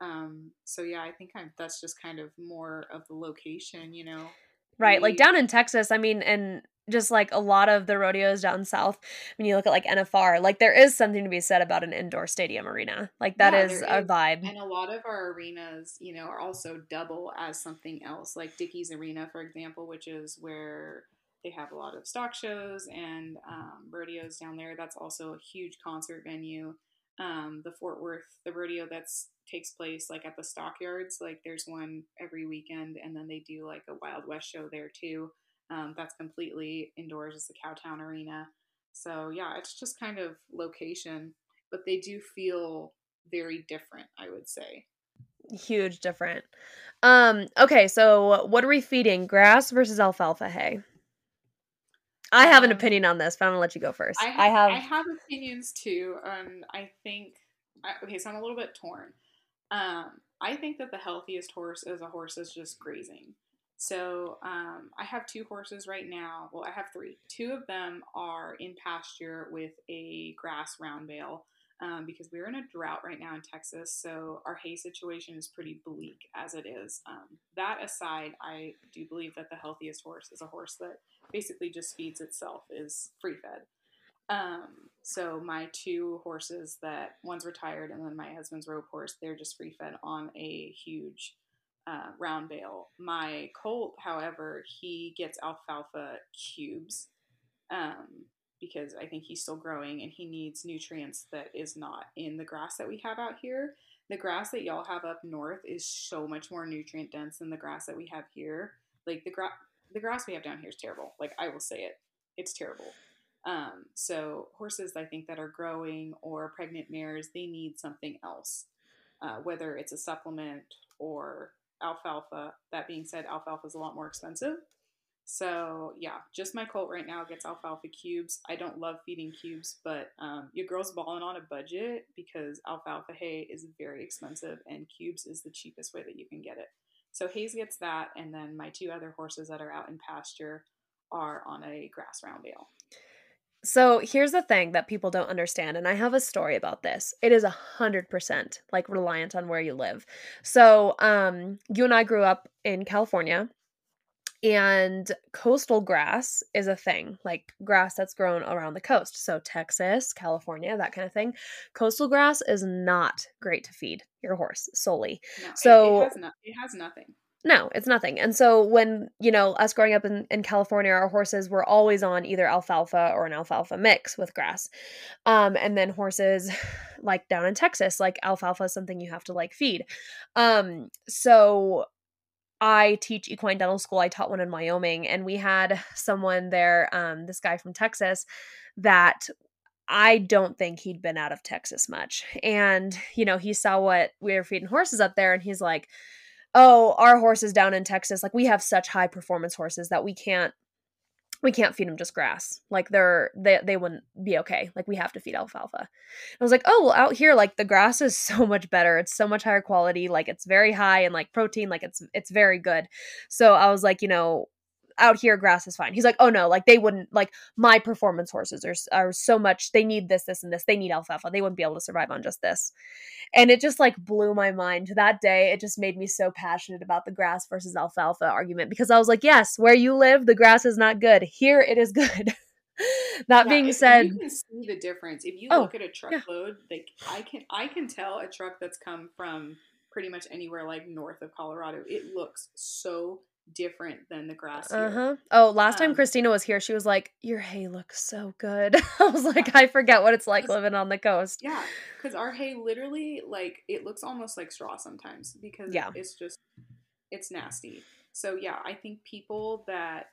Um, so yeah, I think I'm, that's just kind of more of the location, you know. Right, like down in Texas, I mean, and just like a lot of the rodeos down south when you look at like NFR like there is something to be said about an indoor stadium arena like that yeah, is a is. vibe and a lot of our arenas you know are also double as something else like Dickies Arena for example which is where they have a lot of stock shows and um, rodeos down there. That's also a huge concert venue. Um, the Fort Worth, the rodeo that's takes place like at the stockyards. Like there's one every weekend, and then they do like a Wild West show there too. Um, that's completely indoors. It's the Cowtown Arena. So yeah, it's just kind of location, but they do feel very different. I would say huge different. Um, okay, so what are we feeding? Grass versus alfalfa hay? I have an um, opinion on this, but I'm gonna let you go first. I, I have I have opinions too, and I think okay, so I'm a little bit torn. Um, I think that the healthiest horse is a horse that's just grazing. So um, I have two horses right now. Well, I have three. Two of them are in pasture with a grass round bale um, because we're in a drought right now in Texas. So our hay situation is pretty bleak as it is. Um, that aside, I do believe that the healthiest horse is a horse that basically just feeds itself, is free fed. Um, so my two horses that one's retired and then my husband's rope horse, they're just free fed on a huge uh, round bale. My colt, however, he gets alfalfa cubes. Um, because I think he's still growing and he needs nutrients that is not in the grass that we have out here. The grass that y'all have up north is so much more nutrient dense than the grass that we have here. Like the grass the grass we have down here is terrible. Like I will say it. It's terrible. Um, so horses I think that are growing or pregnant mares, they need something else. Uh, whether it's a supplement or alfalfa. That being said, alfalfa is a lot more expensive. So yeah, just my colt right now gets alfalfa cubes. I don't love feeding cubes, but um, your girl's balling on a budget because alfalfa hay is very expensive and cubes is the cheapest way that you can get it. So Hayes gets that, and then my two other horses that are out in pasture are on a grass round bale. So here's the thing that people don't understand, and I have a story about this. It is a hundred percent like reliant on where you live. So um, you and I grew up in California, and coastal grass is a thing, like grass that's grown around the coast. So, Texas, California, that kind of thing. Coastal grass is not great to feed your horse solely. No, so, it, it, has no, it has nothing. No, it's nothing. And so when, you know, us growing up in, in California, our horses were always on either alfalfa or an alfalfa mix with grass. Um, and then horses (sighs) like down in Texas, like alfalfa is something you have to like feed. Um, so I teach equine dental school. I taught one in Wyoming, and we had someone there, um, this guy from Texas, that I don't think he'd been out of Texas much. And, you know, he saw what we were feeding horses up there, and he's like, Oh, our horses down in Texas, like we have such high performance horses that we can't we can't feed them just grass. Like they're they they wouldn't be okay. Like we have to feed alfalfa. I was like, oh well, out here like the grass is (laughs) so much better. It's so much higher quality. Like it's very high in like protein. Like it's it's very good. So I was like, you know, out here grass is fine. He's like, oh no, like they wouldn't like my performance horses are are so much. They need this, this, and this. They need alfalfa. They wouldn't be able to survive on just this. And it just like blew my mind that day. It just made me so passionate about the grass versus alfalfa argument because I was like, yes, where you live, the grass is not good. Here it is good. (laughs) that yeah, being if, said, you can see the difference. If you oh, look at a truckload, yeah. like I can I can tell a truck that's come from pretty much anywhere like north of Colorado. It looks so different than the grass. Uh huh. Oh, last um, time Christina was here, she was like, "Your hay looks so good." (laughs) I was like, I forget what it's like living on the coast. Yeah, because our hay literally like it looks almost like straw sometimes because yeah. it's just it's nasty. So yeah, I think people that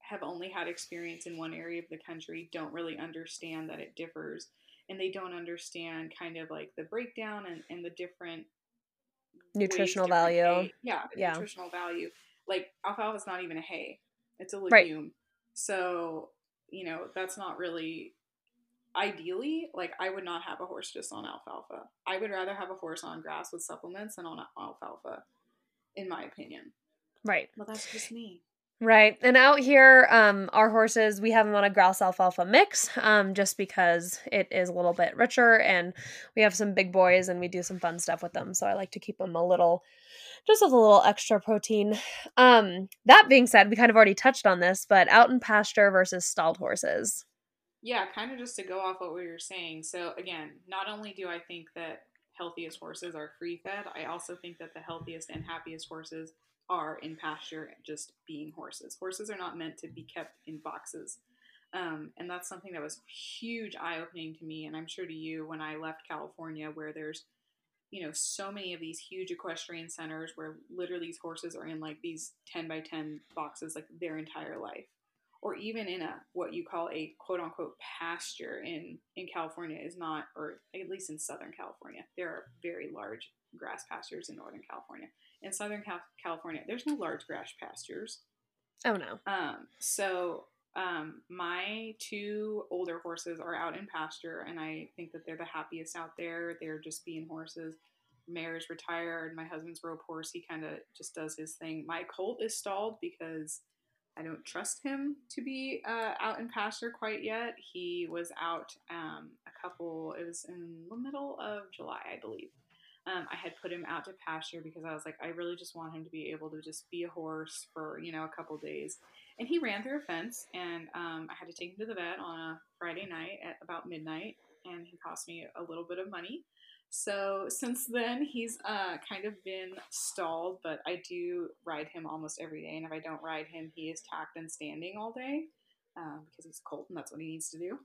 have only had experience in one area of the country don't really understand that it differs and they don't understand kind of like the breakdown and, and the different nutritional value. Hay, yeah, yeah, nutritional value like alfalfa is not even a hay; it's a legume. Right. So you know that's not really ideally like I would not have a horse just on alfalfa. I would rather have a horse on grass with supplements than on alfalfa, in my opinion. Right. Well, that's just me. Right. And out here, um, our horses, we have them on a grass alfalfa mix, um, just because it is a little bit richer and we have some big boys and we do some fun stuff with them. So I like to keep them a little just with a little extra protein. Um, that being said, we kind of already touched on this, but out in pasture versus stalled horses. Yeah, kind of just to go off what we were saying. So again, not only do I think that healthiest horses are free fed, I also think that the healthiest and happiest horses are in pasture just being horses. Horses are not meant to be kept in boxes. Um, and that's something that was huge eye opening to me, and I'm sure to you when I left California, where there's, you know, so many of these huge equestrian centers where literally these horses are in like these 10 by 10 boxes like their entire life. Or even in a what you call a quote unquote pasture in in California is not, or at least in Southern California, there are very large grass pastures in Northern California. In Southern Cal- California, there's no large grass pastures. Oh no. Um, so um, my two older horses are out in pasture, and I think that they're the happiest out there. They're just being horses. Mare's retired. My husband's rope horse, he kind of just does his thing. My colt is stalled because I don't trust him to be uh, out in pasture quite yet. He was out um, a couple, it was in the middle of July, I believe. Um, I had put him out to pasture because I was like, I really just want him to be able to just be a horse for, you know, a couple days and he ran through a fence, and um, I had to take him to the vet on a Friday night at about midnight, and he cost me a little bit of money. So since then, he's uh, kind of been stalled, but I do ride him almost every day. And if I don't ride him, he is tacked and standing all day um, because he's colt and that's what he needs to do.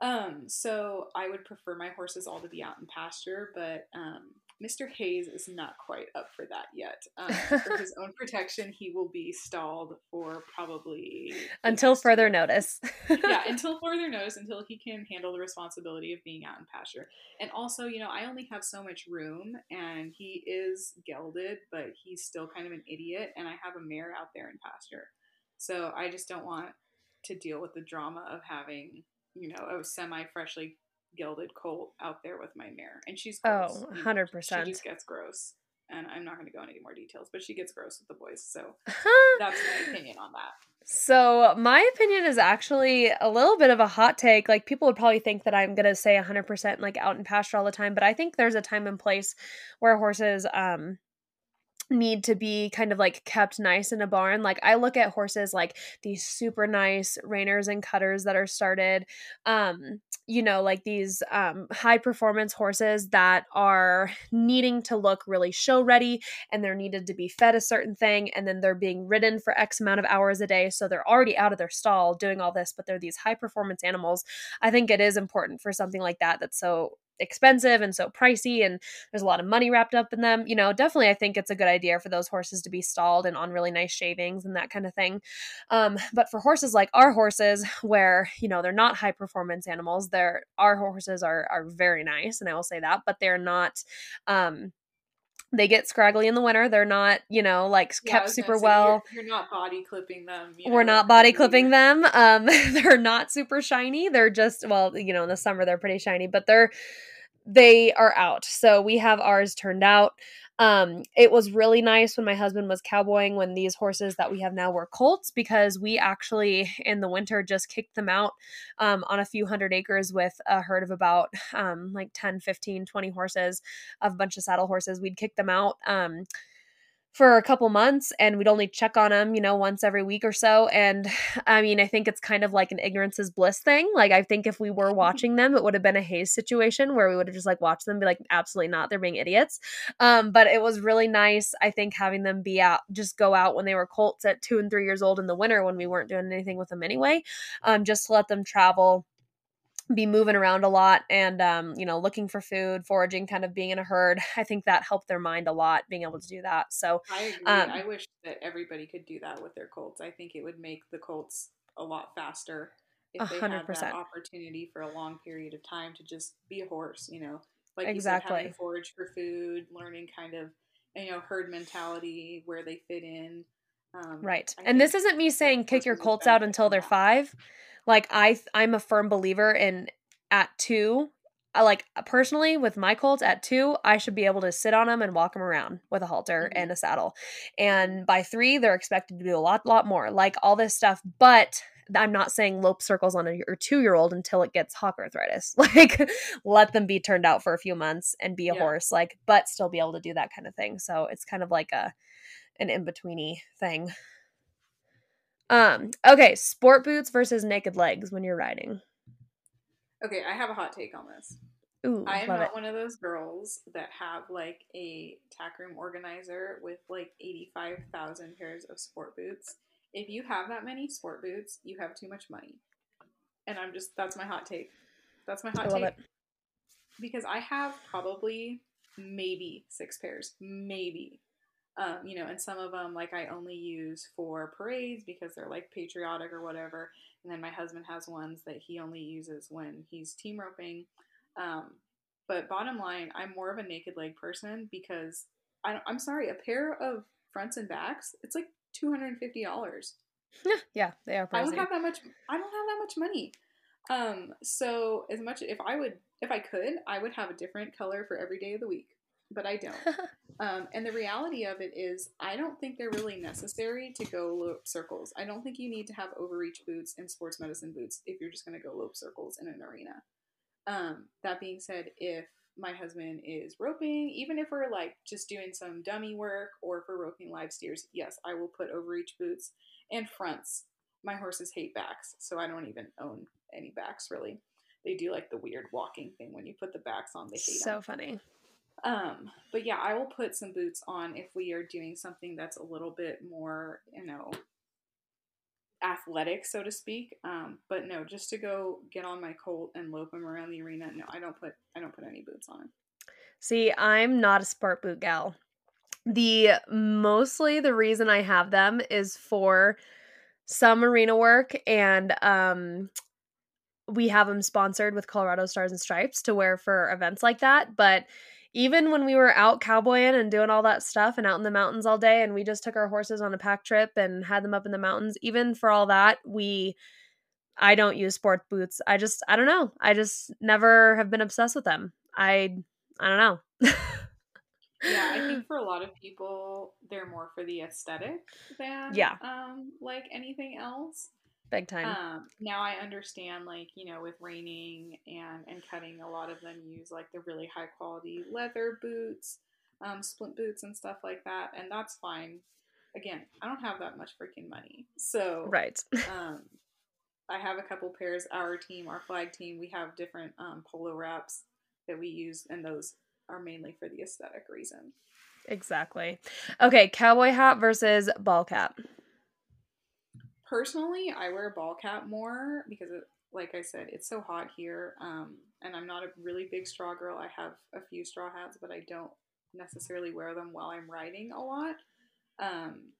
Um, so I would prefer my horses all to be out in pasture, but um, Mr. Hayes is not quite up for that yet. Um, for (laughs) his own protection, he will be stalled for probably until further notice. yeah, (laughs) until further notice, until he can handle the responsibility of being out in pasture. And also, you know, I only have so much room, and he is gelded, but he's still kind of an idiot, and I have a mare out there in pasture. So I just don't want to deal with the drama of having, you know, a semi freshly gelded colt out there with my mare, and she's gross. oh, 100 percent. She just gets gross, and I'm not going to go into any more details, but she gets gross with the boys. So (laughs) that's my opinion on that. So, my opinion is actually a little bit of a hot take. Like, people would probably think that I'm going to say 100% like out in pasture all the time, but I think there's a time and place where horses, um, need to be kind of like kept nice in a barn. Like I look at horses like these super nice reiners and cutters that are started um you know like these um high performance horses that are needing to look really show ready and they're needed to be fed a certain thing and then they're being ridden for x amount of hours a day so they're already out of their stall doing all this but they're these high performance animals. I think it is important for something like that that's so expensive and so pricey and there's a lot of money wrapped up in them you know definitely i think it's a good idea for those horses to be stalled and on really nice shavings and that kind of thing um, but for horses like our horses where you know they're not high performance animals they're our horses are are very nice and i will say that but they're not um they get scraggly in the winter. They're not, you know, like yeah, kept super say, well. You're, you're, not body clipping them. You know, We're not body clipping them. Um, (laughs) they're not super shiny. They're just well, you know, in the summer they're pretty shiny, but they're they are out. So we have ours turned out. Um, it was really nice when my husband was cowboying when these horses that we have now were colts because we actually in the winter just kicked them out um, on a few hundred acres with a herd of about um, like 10, 15, 20 horses, of a bunch of saddle horses. We'd kick them out. Um, for a couple months and we'd only check on them, you know, once every week or so. And (sighs) I mean, I think it's kind of like an ignorance is bliss thing. Like, I think if we were (laughs) watching them, it would have been a haze situation where we would have just like watched them be like, absolutely not, they're being idiots. Um, but it was really nice, I think, having them be out, just go out when they were colts at two and three years old in the winter when we weren't doing anything with them anyway, um, just to let them travel be moving around a lot and um, you know looking for food foraging kind of being in a herd (laughs) i think that helped their mind a lot being able to do that. So i agree um, i wish that everybody could do that with their colts i think it would make the colts a lot faster if 100%. they had that opportunity for a long period of time to just be a horse you know? Like exactly you said, having to forage for food learning kind of you know herd mentality where they fit in um, right I and this isn't me saying kick your colts out until they're five like I I'm a firm believer in at 2 I like personally with my colts at two, I should be able to sit on them and walk them around with a halter mm-hmm. and a saddle. And by three, they're expected to do a lot, lot more, like all this stuff. But I'm not saying lope circles on a two year old until it gets hock arthritis. (laughs) Like, let them be turned out for a few months and be a yeah. horse, like, but still be able to do that kind of thing. So it's kind of like a an in betweeny thing. Um, okay, sport boots versus naked legs when you're riding. Okay, I have a hot take on this. Ooh, I am not it. one of those girls that have like a tack room organizer with like 85,000 pairs of sport boots. If you have that many sport boots, you have too much money. And I'm just, that's my hot take. That's my hot take. it. Because I have probably maybe six pairs, maybe. Um, you know, and some of them like I only use for parades because they're like patriotic or whatever. And then my husband has ones that he only uses when he's team roping. Um, but bottom line, I'm more of a naked leg person because I don't, I'm sorry, a pair of fronts and backs, it's like two hundred and fifty dollars. (laughs) yeah, they are I don't have that much. I don't have that much money. Um, so as much if I would, if I could, I would have a different color for every day of the week, but I don't. (laughs) Um, and the reality of it is, I don't think they're really necessary to go lope circles. I don't think you need to have overreach boots and sports medicine boots if you're just going to go lope circles in an arena. Um, that being said, if my husband is roping, even if we're like just doing some dummy work or if we're roping live steers, yes, I will put overreach boots and fronts. My horses hate backs, so I don't even own any backs really. They do like the weird walking thing when you put the backs on. They hate so funny. Um, but yeah, I will put some boots on if we are doing something that's a little bit more, you know, athletic, so to speak. Um, but no, just to go get on my colt and lope them around the arena. No, I don't put I don't put any boots on. See, I'm not a sport boot gal. The mostly the reason I have them is for some arena work and um we have them sponsored with Colorado Stars and Stripes to wear for events like that, but even when we were out cowboying and doing all that stuff and out in the mountains all day and we just took our horses on a pack trip and had them up in the mountains, even for all that, we I don't use sport boots. I just I don't know. I just never have been obsessed with them. I I don't know. Yeah, I think (laughs) for a lot of people, they're more for the aesthetic than Yeah. um like anything else. Big time. Um, now I understand, like you know, with reining and and cutting, a lot of them use like the really high quality leather boots, um, splint boots and stuff like that, and that's fine. Again, I don't have that much freaking money, so right. (laughs) um, I have a couple pairs. Our team, our flag team, we have different um, polo wraps that we use, and those are mainly for the aesthetic reason. Exactly. Okay, cowboy hat versus ball cap. Personally, I wear a ball cap more because, it, like I said, it's so hot here. Um, and I'm not a really big straw girl. I have a few straw hats, but I don't necessarily wear them while I'm riding a lot. Um,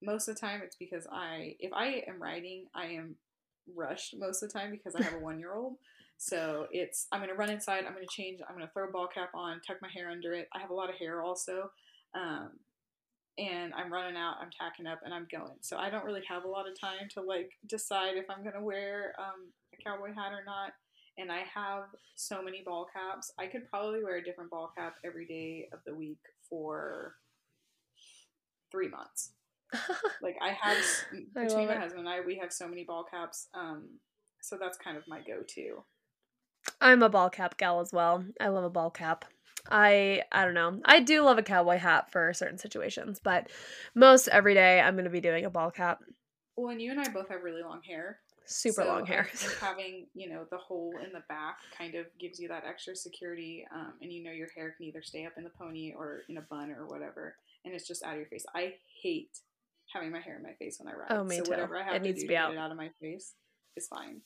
most of the time, it's because I, if I am riding, I am rushed most of the time because I have a (laughs) one year old. So it's, I'm going to run inside, I'm going to change, I'm going to throw a ball cap on, tuck my hair under it. I have a lot of hair also. Um, and I'm running out, I'm tacking up, and I'm going. So I don't really have a lot of time to like decide if I'm gonna wear um, a cowboy hat or not. And I have so many ball caps. I could probably wear a different ball cap every day of the week for three months. (laughs) Like I have I between my it. husband and I, we have so many ball caps. Um, so that's kind of my go-to. I'm a ball cap gal as well. I love a ball cap. I I don't know. I do love a cowboy hat for certain situations, but most every day I'm going to be doing a ball cap. Well, and you and I both have really long hair. Super So long hair. having you know the hole in the back kind of gives you that extra security, um, and you know your hair can either stay up in the pony or in a bun or whatever, and it's just out of your face. I hate having my hair in my face when I ride. Oh, me so too. whatever I have It to needs do to be out. get it out of my face is fine.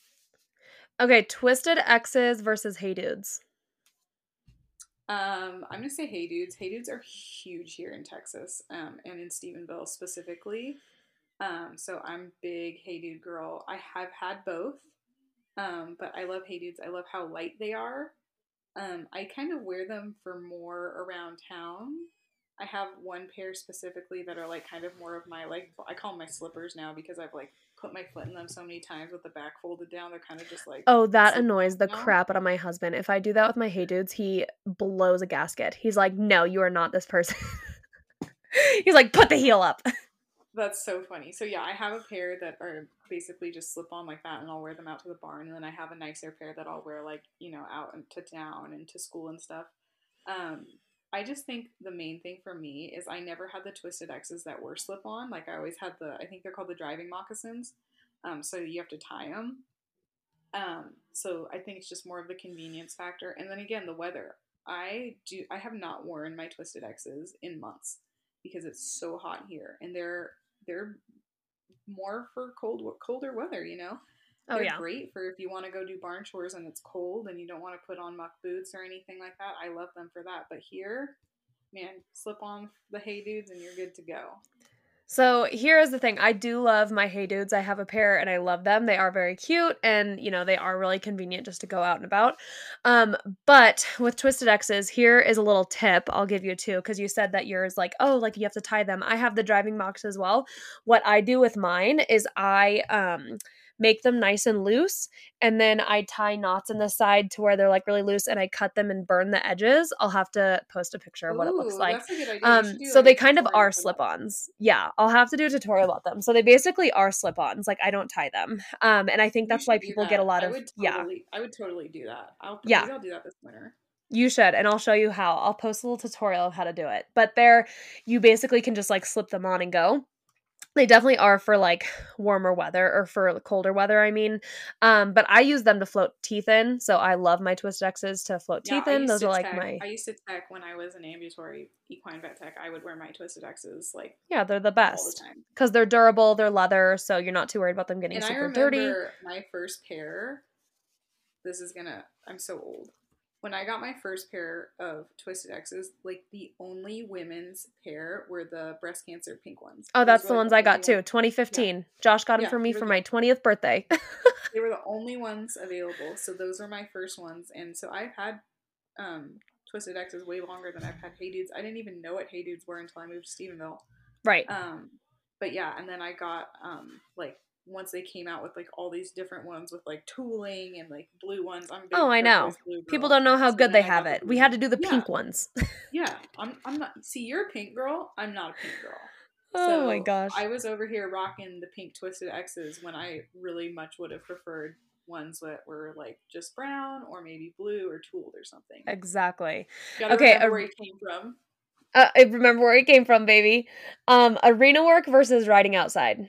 Okay, twisted X's versus Hey Dudes. Um, I'm gonna say Hey Dudes. Hey Dudes are huge here in Texas, um, and in Stephenville specifically. Um, so I'm big Hey Dude girl. I have had both, um, but I love Hey Dudes. I love how light they are. Um, I kind of wear them for more around town. I have one pair specifically that are like kind of more of my like I call them my slippers now because I've like put my foot in them so many times with the back folded down. They're kind of just like Oh, that annoys the crap out of my husband. If I do that with my Hey Dudes, he blows a gasket. He's like, "No, you are not this person." (laughs) He's like, "Put the heel up." That's so funny. So yeah, I have a pair that are basically just slip on like that, and I'll wear them out to the barn. And then I have a nicer pair that I'll wear like you know out to town and to school and stuff. Um, I just think the main thing for me is I never had the twisted X's that were slip on. Like I always had the I think they're called the driving moccasins. Um, so you have to tie them. Um, So I think it's just more of the convenience factor. And then again, the weather. I do I have not worn my twisted X's in months because it's so hot here and they're they're more for cold colder weather, you know. Oh They're yeah. great for if you want to go do barn chores and it's cold and you don't want to put on muck boots or anything like that. I love them for that. But here, man, slip on the Hey Dudes and you're good to go. So here's the thing. I do love my Hey Dudes. I have a pair and I love them. They are very cute and, you know, they are really convenient just to go out and about. Um, but with Twisted X's, here is a little tip I'll give you too, because you said that yours, like, oh, like you have to tie them. I have the driving mocs as well. What I do with mine is I, um, make them nice and loose and then I tie knots in the side to where they're like really loose and I cut them and burn the edges. I'll have to post a picture of what it looks like. That's a good idea. Um, so like, they kind of are slip-ons. Yeah, I'll have to do a tutorial about them. So they basically are slip-ons. Like I don't tie them. Um, and I think that's why people get a that. lot I of would yeah. I would totally do that. I'll Yeah. I'll do that this winter. You should, and I'll show you how. I'll post a little tutorial of how to do it. But there, you basically can just like slip them on and go. They definitely are for like warmer weather or for colder weather. I mean, um, but I use them to float teeth in. So I love my twist X's to float Yeah, teeth in. Those are like tech- my I used to tech when I was an ambulatory equine vet tech. I would wear my twisted X's like yeah, they're the best because they're durable. They're leather, so you're not too worried about them getting And I super remember dirty. my first pair. This is gonna. I'm so old. When I got my first pair of twisted X's, like the only women's pair were the breast cancer pink ones. Oh, that's the like, ones I got too. ones- 2015. Josh got them Yeah, for me for were my 20th birthday. (laughs) (laughs) They were the only ones available, so those were my first ones. And so I've had um, twisted X's way longer than I've had Hey Dudes. I didn't even know what Hey Dudes were until I moved to Stephenville. right. Um, but yeah, and then I got um, like once they came out with like all these different ones with like tooling and like blue ones. I'm Oh, I know. People don't know how So good they have it. We had to do the Yeah. pink ones. (laughs) Yeah, I'm. I'm not. See, you're a pink girl. I'm not a pink girl. oh my gosh. I was over here rocking the pink twisted X's when I really much would have preferred ones that were like just brown or maybe blue or tooled or something. exactly. Gotta okay, remember a- where it came from. Uh, I remember where it came from, baby. Um, arena work versus riding outside.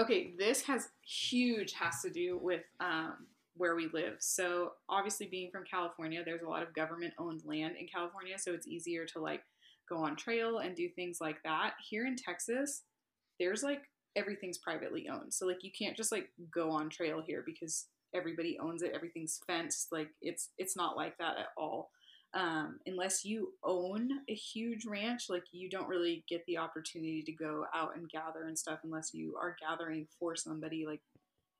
Okay, this has huge has to do with um, where we live. So obviously, being from California, there's a lot of government-owned land in California, so it's easier to like go on trail and do things like that. Here in Texas, there's like everything's privately owned, so like you can't just like go on trail here because everybody owns it. Everything's fenced. Like it's it's not like that at all. Um, unless you own a huge ranch, like you don't really get the opportunity to go out and gather and stuff unless you are gathering for somebody. Like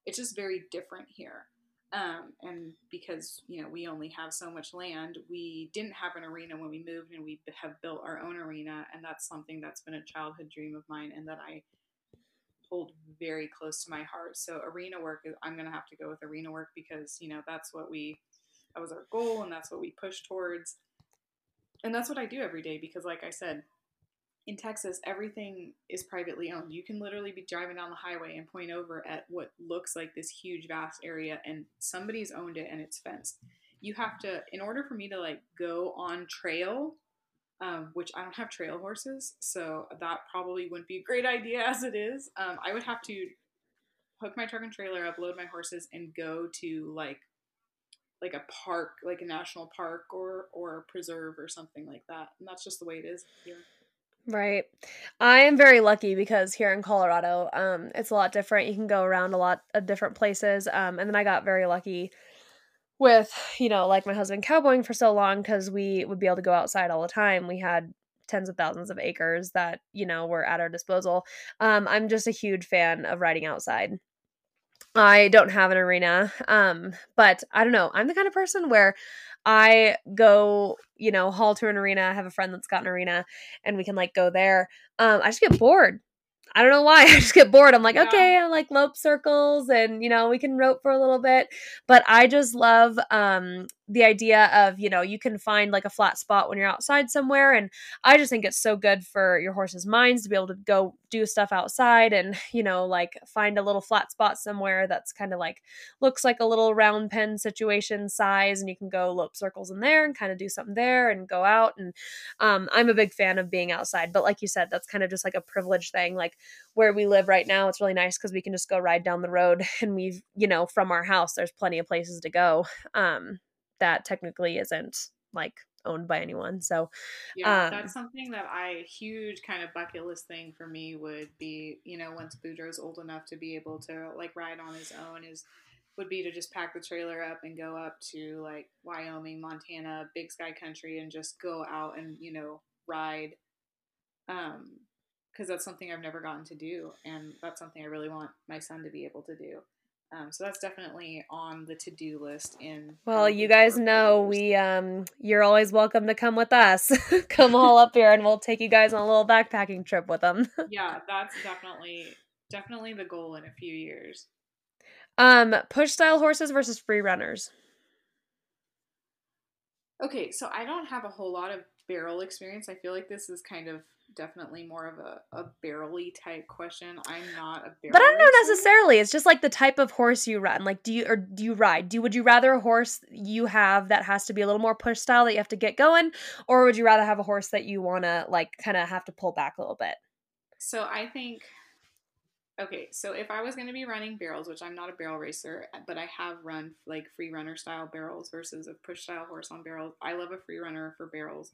it's just very different here. Um, and because you know we only have so much land, we didn't have an arena when we moved, and we have built our own arena, and that's something that's been a childhood dream of mine, and that I hold very close to my heart. So arena work, I'm gonna have to go with arena work because you know that's what we that was our goal, and that's what we pushed towards, and that's what I do every day because, like I said, in Texas, everything is privately owned. You can literally be driving down the highway and point over at what looks like this huge, vast area, and somebody's owned it and it's fenced. You have to, in order for me to like go on trail, um, which I don't have trail horses, so that probably wouldn't be a great idea as it is. Um, I would have to hook my truck and trailer up, load my horses, and go to like like a park, like a national park or or a preserve or something like that. And that's just the way it is here. Right. I am very lucky because here in Colorado, um, it's a lot different. You can go around a lot of different places. Um, and then I got very lucky with, you know, like my husband cowboying for so long because we would be able to go outside all the time. We had tens of thousands of acres that, you know, were at our disposal. Um, I'm just a huge fan of riding outside. I don't have an arena. Um, but I don't know. I'm the kind of person where I go, you know, haul to an arena. I have a friend that's got an arena and we can like go there. Um, I just get bored. I don't know why. (laughs) I just get bored. I'm like, Yeah. okay, I like lope circles and you know, we can rope for a little bit. But I just love um the idea of, you know, you can find like a flat spot when you're outside somewhere. And I just think it's so good for your horse's minds to be able to go do stuff outside and, (laughs) you know, like find a little flat spot somewhere that's kind of like looks like a little round pen situation size and you can go lope circles in there and kind of do something there and go out and um, i'm a big fan of being outside but like you said that's kind of just like a privilege thing like where we live right now, it's really nice because we can just go ride down the road (laughs) and we've, you know, from our house, there's plenty of places to go. Um, that technically isn't like owned by anyone. So yeah, um, that's something that I huge kind of bucket list thing for me would be, you know, once Boudreaux's old enough to be able to like ride on his own is would be to just pack the trailer up and go up to like Wyoming, Montana, Big Sky Country and just go out and, you know, ride um because that's something I've never gotten to do and that's something I really want my son to be able to do. Um, so that's definitely on the to-do list. In well, you guys know we um, you're always welcome to come with us. (laughs) come all up here, and we'll take you guys on a little backpacking trip with them. (laughs) yeah, that's definitely definitely the goal in a few years. Um, push style horses versus free runners. Okay, so I don't have a whole lot of barrel experience. I feel like this is kind of definitely more of a, a barrely type question. I'm not a barrel. But I don't know necessarily. It's just like the type of horse you run. Like do you or do you ride? Do would you rather a horse you have that has to be a little more push style that you have to get going? Or would you rather have a horse that you wanna like kinda have to pull back a little bit? So I think okay, so if I was gonna be running barrels, which I'm not a barrel racer, but I have run like free runner style barrels versus a push style horse on barrels. I love a free runner for barrels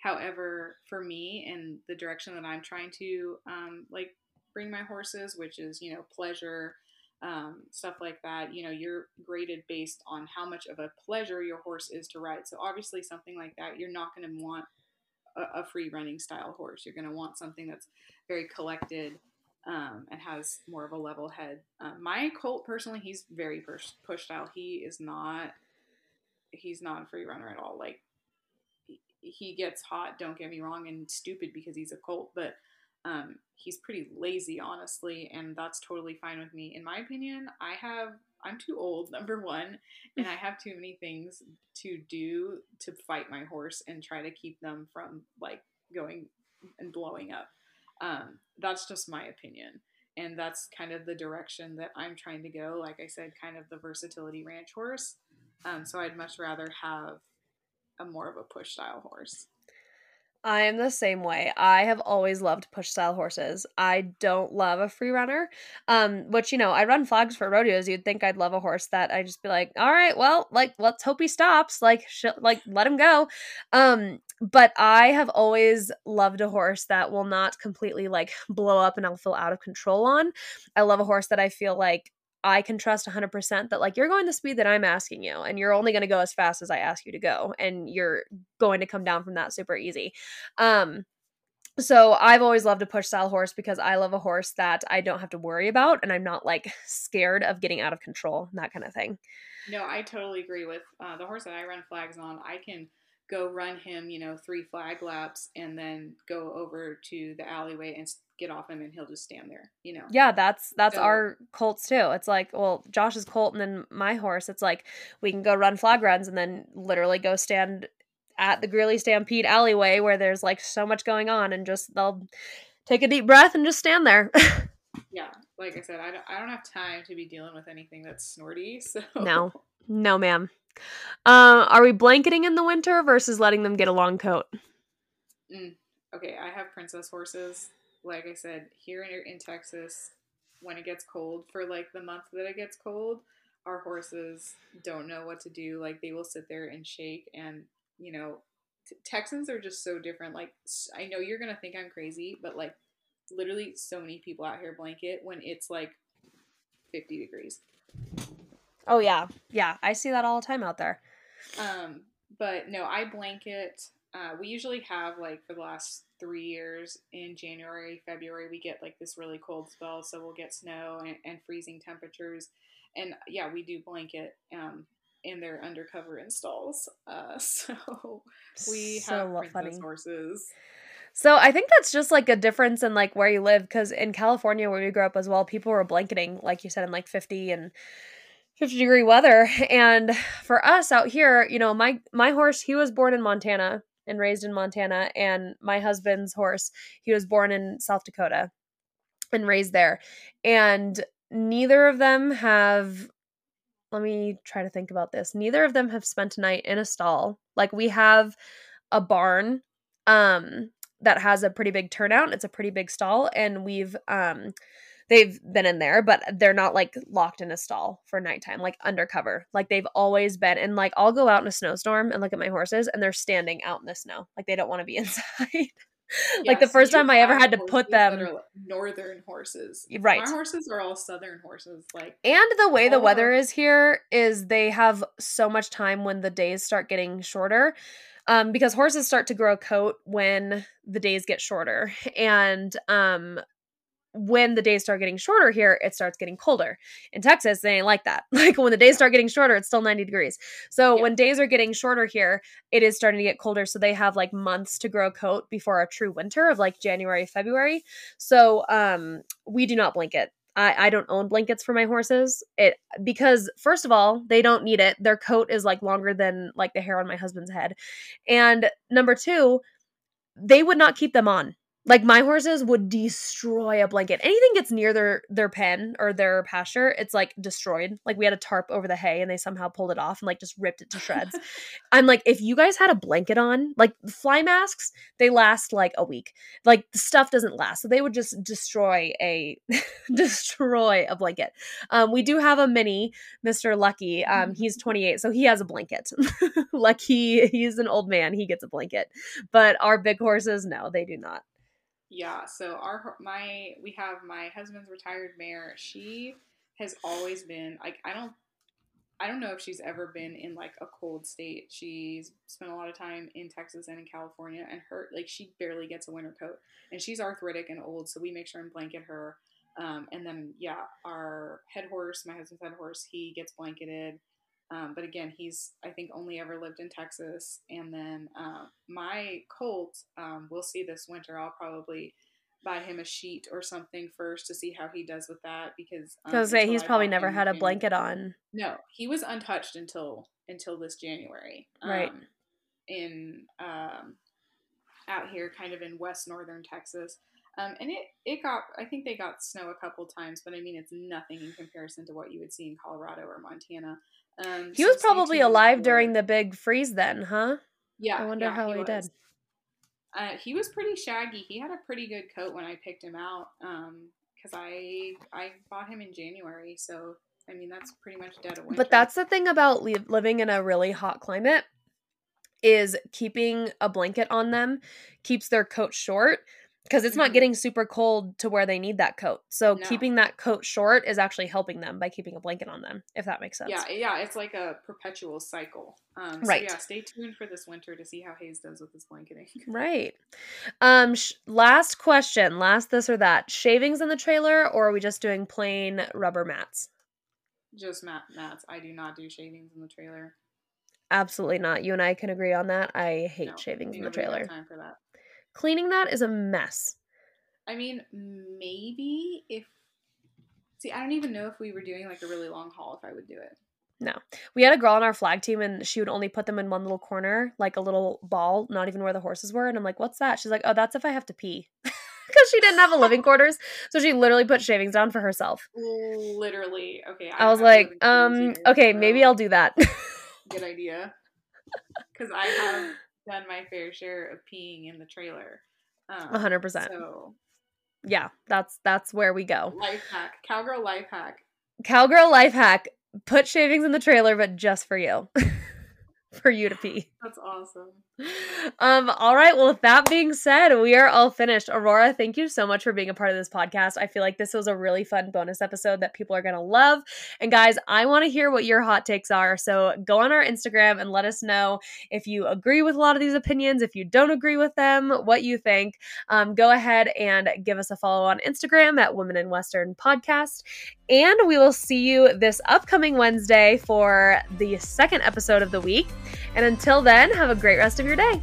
However, for me and the direction that I'm trying to um, like bring my horses, which is you know pleasure, um, stuff like that, you know, you're graded based on how much of a pleasure your horse is to ride. So obviously, something like that, you're not going to want a, a, free running style horse. You're going to want something that's very collected. Um, and has more of a level head. Uh, my colt personally, he's very push, push style. He is not, he's not a free runner at all. Like he gets hot, don't get me wrong, and stupid because he's a colt, but um, he's pretty lazy, honestly, and that's totally fine with me. In my opinion, I have I'm too old, (laughs) number one, and I have too many things to do to fight my horse and try to keep them from like going and blowing up. Um, that's just my opinion. And that's kind of the direction that I'm trying to go. Like I said, kind of the versatility ranch horse. Um, so I'd much rather have a more of a push style horse. I am the same way. I have always loved push style horses. I don't love a free runner. Um, which you know, I run flags for rodeos. You'd think I'd love a horse that I just be like, all right, well, like let's hope he stops. Like, sh- like let him go. Um, but I have always loved a horse that will not completely like blow up and I'll feel out of control on. I love a horse that I feel like I can trust 100% that like you're going the speed that I'm asking you and you're only going to go as fast as I ask you to go and you're going to come down from that super easy. Um so I've always loved a push style horse because I love a horse that I don't have to worry about and I'm not like (laughs) scared of getting out of control, and that kind of thing. No, I totally agree with uh, the horse that I run flags on. I can go run him, you know, three flag laps and then go over to the alleyway and get off him and he'll just stand there, you know. Yeah, that's that's so, our colts too. It's like, well, Josh's colt and then my horse, it's like we can go run flag runs and then literally go stand at the Greeley Stampede alleyway where there's like so much going on and just they'll take a deep breath and just stand there. (laughs) yeah, like I said, I don't, I don't have time to be dealing with anything that's snorty. (laughs) So no, no, ma'am. Uh, are we blanketing in the winter versus letting them get a long coat? Mm, okay, I have princess horses like I said, here in, in Texas, when it gets cold, for like the month that it gets cold, our horses don't know what to do. Like they will sit there and shake, and you know, t- Texans are just so different. Like I know you're gonna think I'm crazy, but like literally, so many people out here blanket when it's like 50 degrees. Oh yeah, yeah, I see that all the time out there. Um, but no, I blanket. Uh, we usually have like for the last three years in January, February, we get like this really cold spell. So we'll get snow and, and freezing temperatures. And yeah, we do blanket um, in their undercover installs. Uh, (laughs) so we so have princess funny. horses. So I think that's just like a difference in like where you live because in California where we grew up as well, people were blanketing like you said in like 50 and 50 degree weather and for us out here, you know, my my horse he was born in Montana and raised in Montana. And my husband's horse, he was born in South Dakota and raised there. And neither of them have let me try to think about this. Neither of them have spent a night in a stall. Like we have a barn um that has a pretty big turnout. It's a pretty big stall, and we've um they've been in there, but they're not like locked in a stall for nighttime, like undercover. Like they've always been. And like I'll go out in a snowstorm and look at my horses, and they're standing out in the snow, like they don't want to be (laughs) inside. like the first time I ever had to put them northern horses. Right. My horses are all southern horses like And the way the weather is here is they have so much time when the days start getting shorter. Um, because horses start to grow a coat when the days get shorter. And um when the days start getting shorter here, it starts getting colder. In Texas, they ain't like that. (laughs) Like when the days start getting shorter, it's still 90 degrees. So yeah. when days are getting shorter here, it is starting to get colder. So they have like months to grow a coat before a true winter of like January, February. So um we do not blanket. I, I don't own blankets for my horses. It because first of all, they don't need it. Their coat is like longer than like the hair on my husband's head. And number two, they would not keep them on like my horses would destroy a blanket. Anything gets near their their pen or their pasture, it's like destroyed. Like we had a tarp over the hay and they somehow pulled it off and like just ripped it to shreds. (laughs) I'm like, if you guys had a blanket on, like fly masks, they last like a week. Like the stuff doesn't last. So they would just destroy a (laughs) destroy a blanket. Um, we do have a mini, Mr. Lucky. Um, he's (laughs) 28, so he has a blanket. Lucky, he's an old man, he gets a blanket. But our big horses, no, they do not. Yeah, so our my we have my husband's retired mare. She has always been like I don't I don't know if she's ever been in like a cold state. She's spent a lot of time in Texas and in California, and her like she barely gets a winter coat, and she's arthritic and old, so we make sure and blanket her. Um, and then yeah, our head horse, my husband's head horse, he gets blanketed. Um, but again, he's I think only ever lived in Texas. And then uh, my colt, um, we'll see this winter. I'll probably buy him a sheet or something first to see how he does with that because um, I was say he's I probably never had a blanket on. No, he was untouched until until this January. Right. Um, in um, out here, kind of in west northern Texas. Um, and it, it got, I think they got snow a couple times, but I mean, it's nothing in comparison to what you would see in Colorado or Montana. Um, he so was probably alive during the big freeze then, huh? Yeah. I wonder yeah, how he, he did. Uh, he was pretty shaggy. He had a pretty good coat when I picked him out because um, I I bought him in January. So I mean that's pretty much dead of winter. But that's the thing about li- living in a really hot climate is keeping a blanket on them keeps their coat short because it's not mm-hmm. getting super cold to where they need that coat. So no. keeping that coat short is actually helping them by keeping a blanket on them, if that makes sense. Yeah, yeah, it's like a perpetual cycle. Um, right. Yeah, stay tuned for this winter to see how Hayes does with his blanketing. (laughs) right. Um. Sh- last question. Last this or that. Shavings in the trailer, or are we just doing plain rubber mats? Just mat mats. I do not do shavings in the trailer. Absolutely not. You and I can agree on that. I hate no, shavings in the trailer. Time for that. Cleaning that is a mess. I mean, maybe if see, I don't even know if we were doing like a really long haul if I would do it. No. We had a girl on our flag team and she would only put them in one little corner, like a little ball, not even where the horses were. And I'm like, what's that? She's like, oh, that's if I have to pee. (laughs) Because she didn't have a living (laughs) quarters. So she literally put shavings down for herself. Literally. Okay. I, I was like, um, okay, so maybe I'll do that. (laughs) good idea. Because I have done my fair share of peeing in the trailer. Um, A hundred percent. So yeah, that's that's where we go. Life hack, cowgirl life hack. Cowgirl life hack. Put shavings in the trailer, but just for you. (laughs) (laughs) for you to pee. That's awesome. Um, all right. Well, with that being said, we are all finished. Aurora, thank you so much for being a part of this podcast. I feel like this was a really fun bonus episode that people are going to love. And guys, I want to hear what your hot takes are. So go on our Instagram and let us know if you agree with a lot of these opinions, if you don't agree with them, what you think. Um, go ahead and give us a follow on Instagram at Women in Western Podcast. And we will see you this upcoming Wednesday for the second episode of the week. And until then, have a great rest of your day.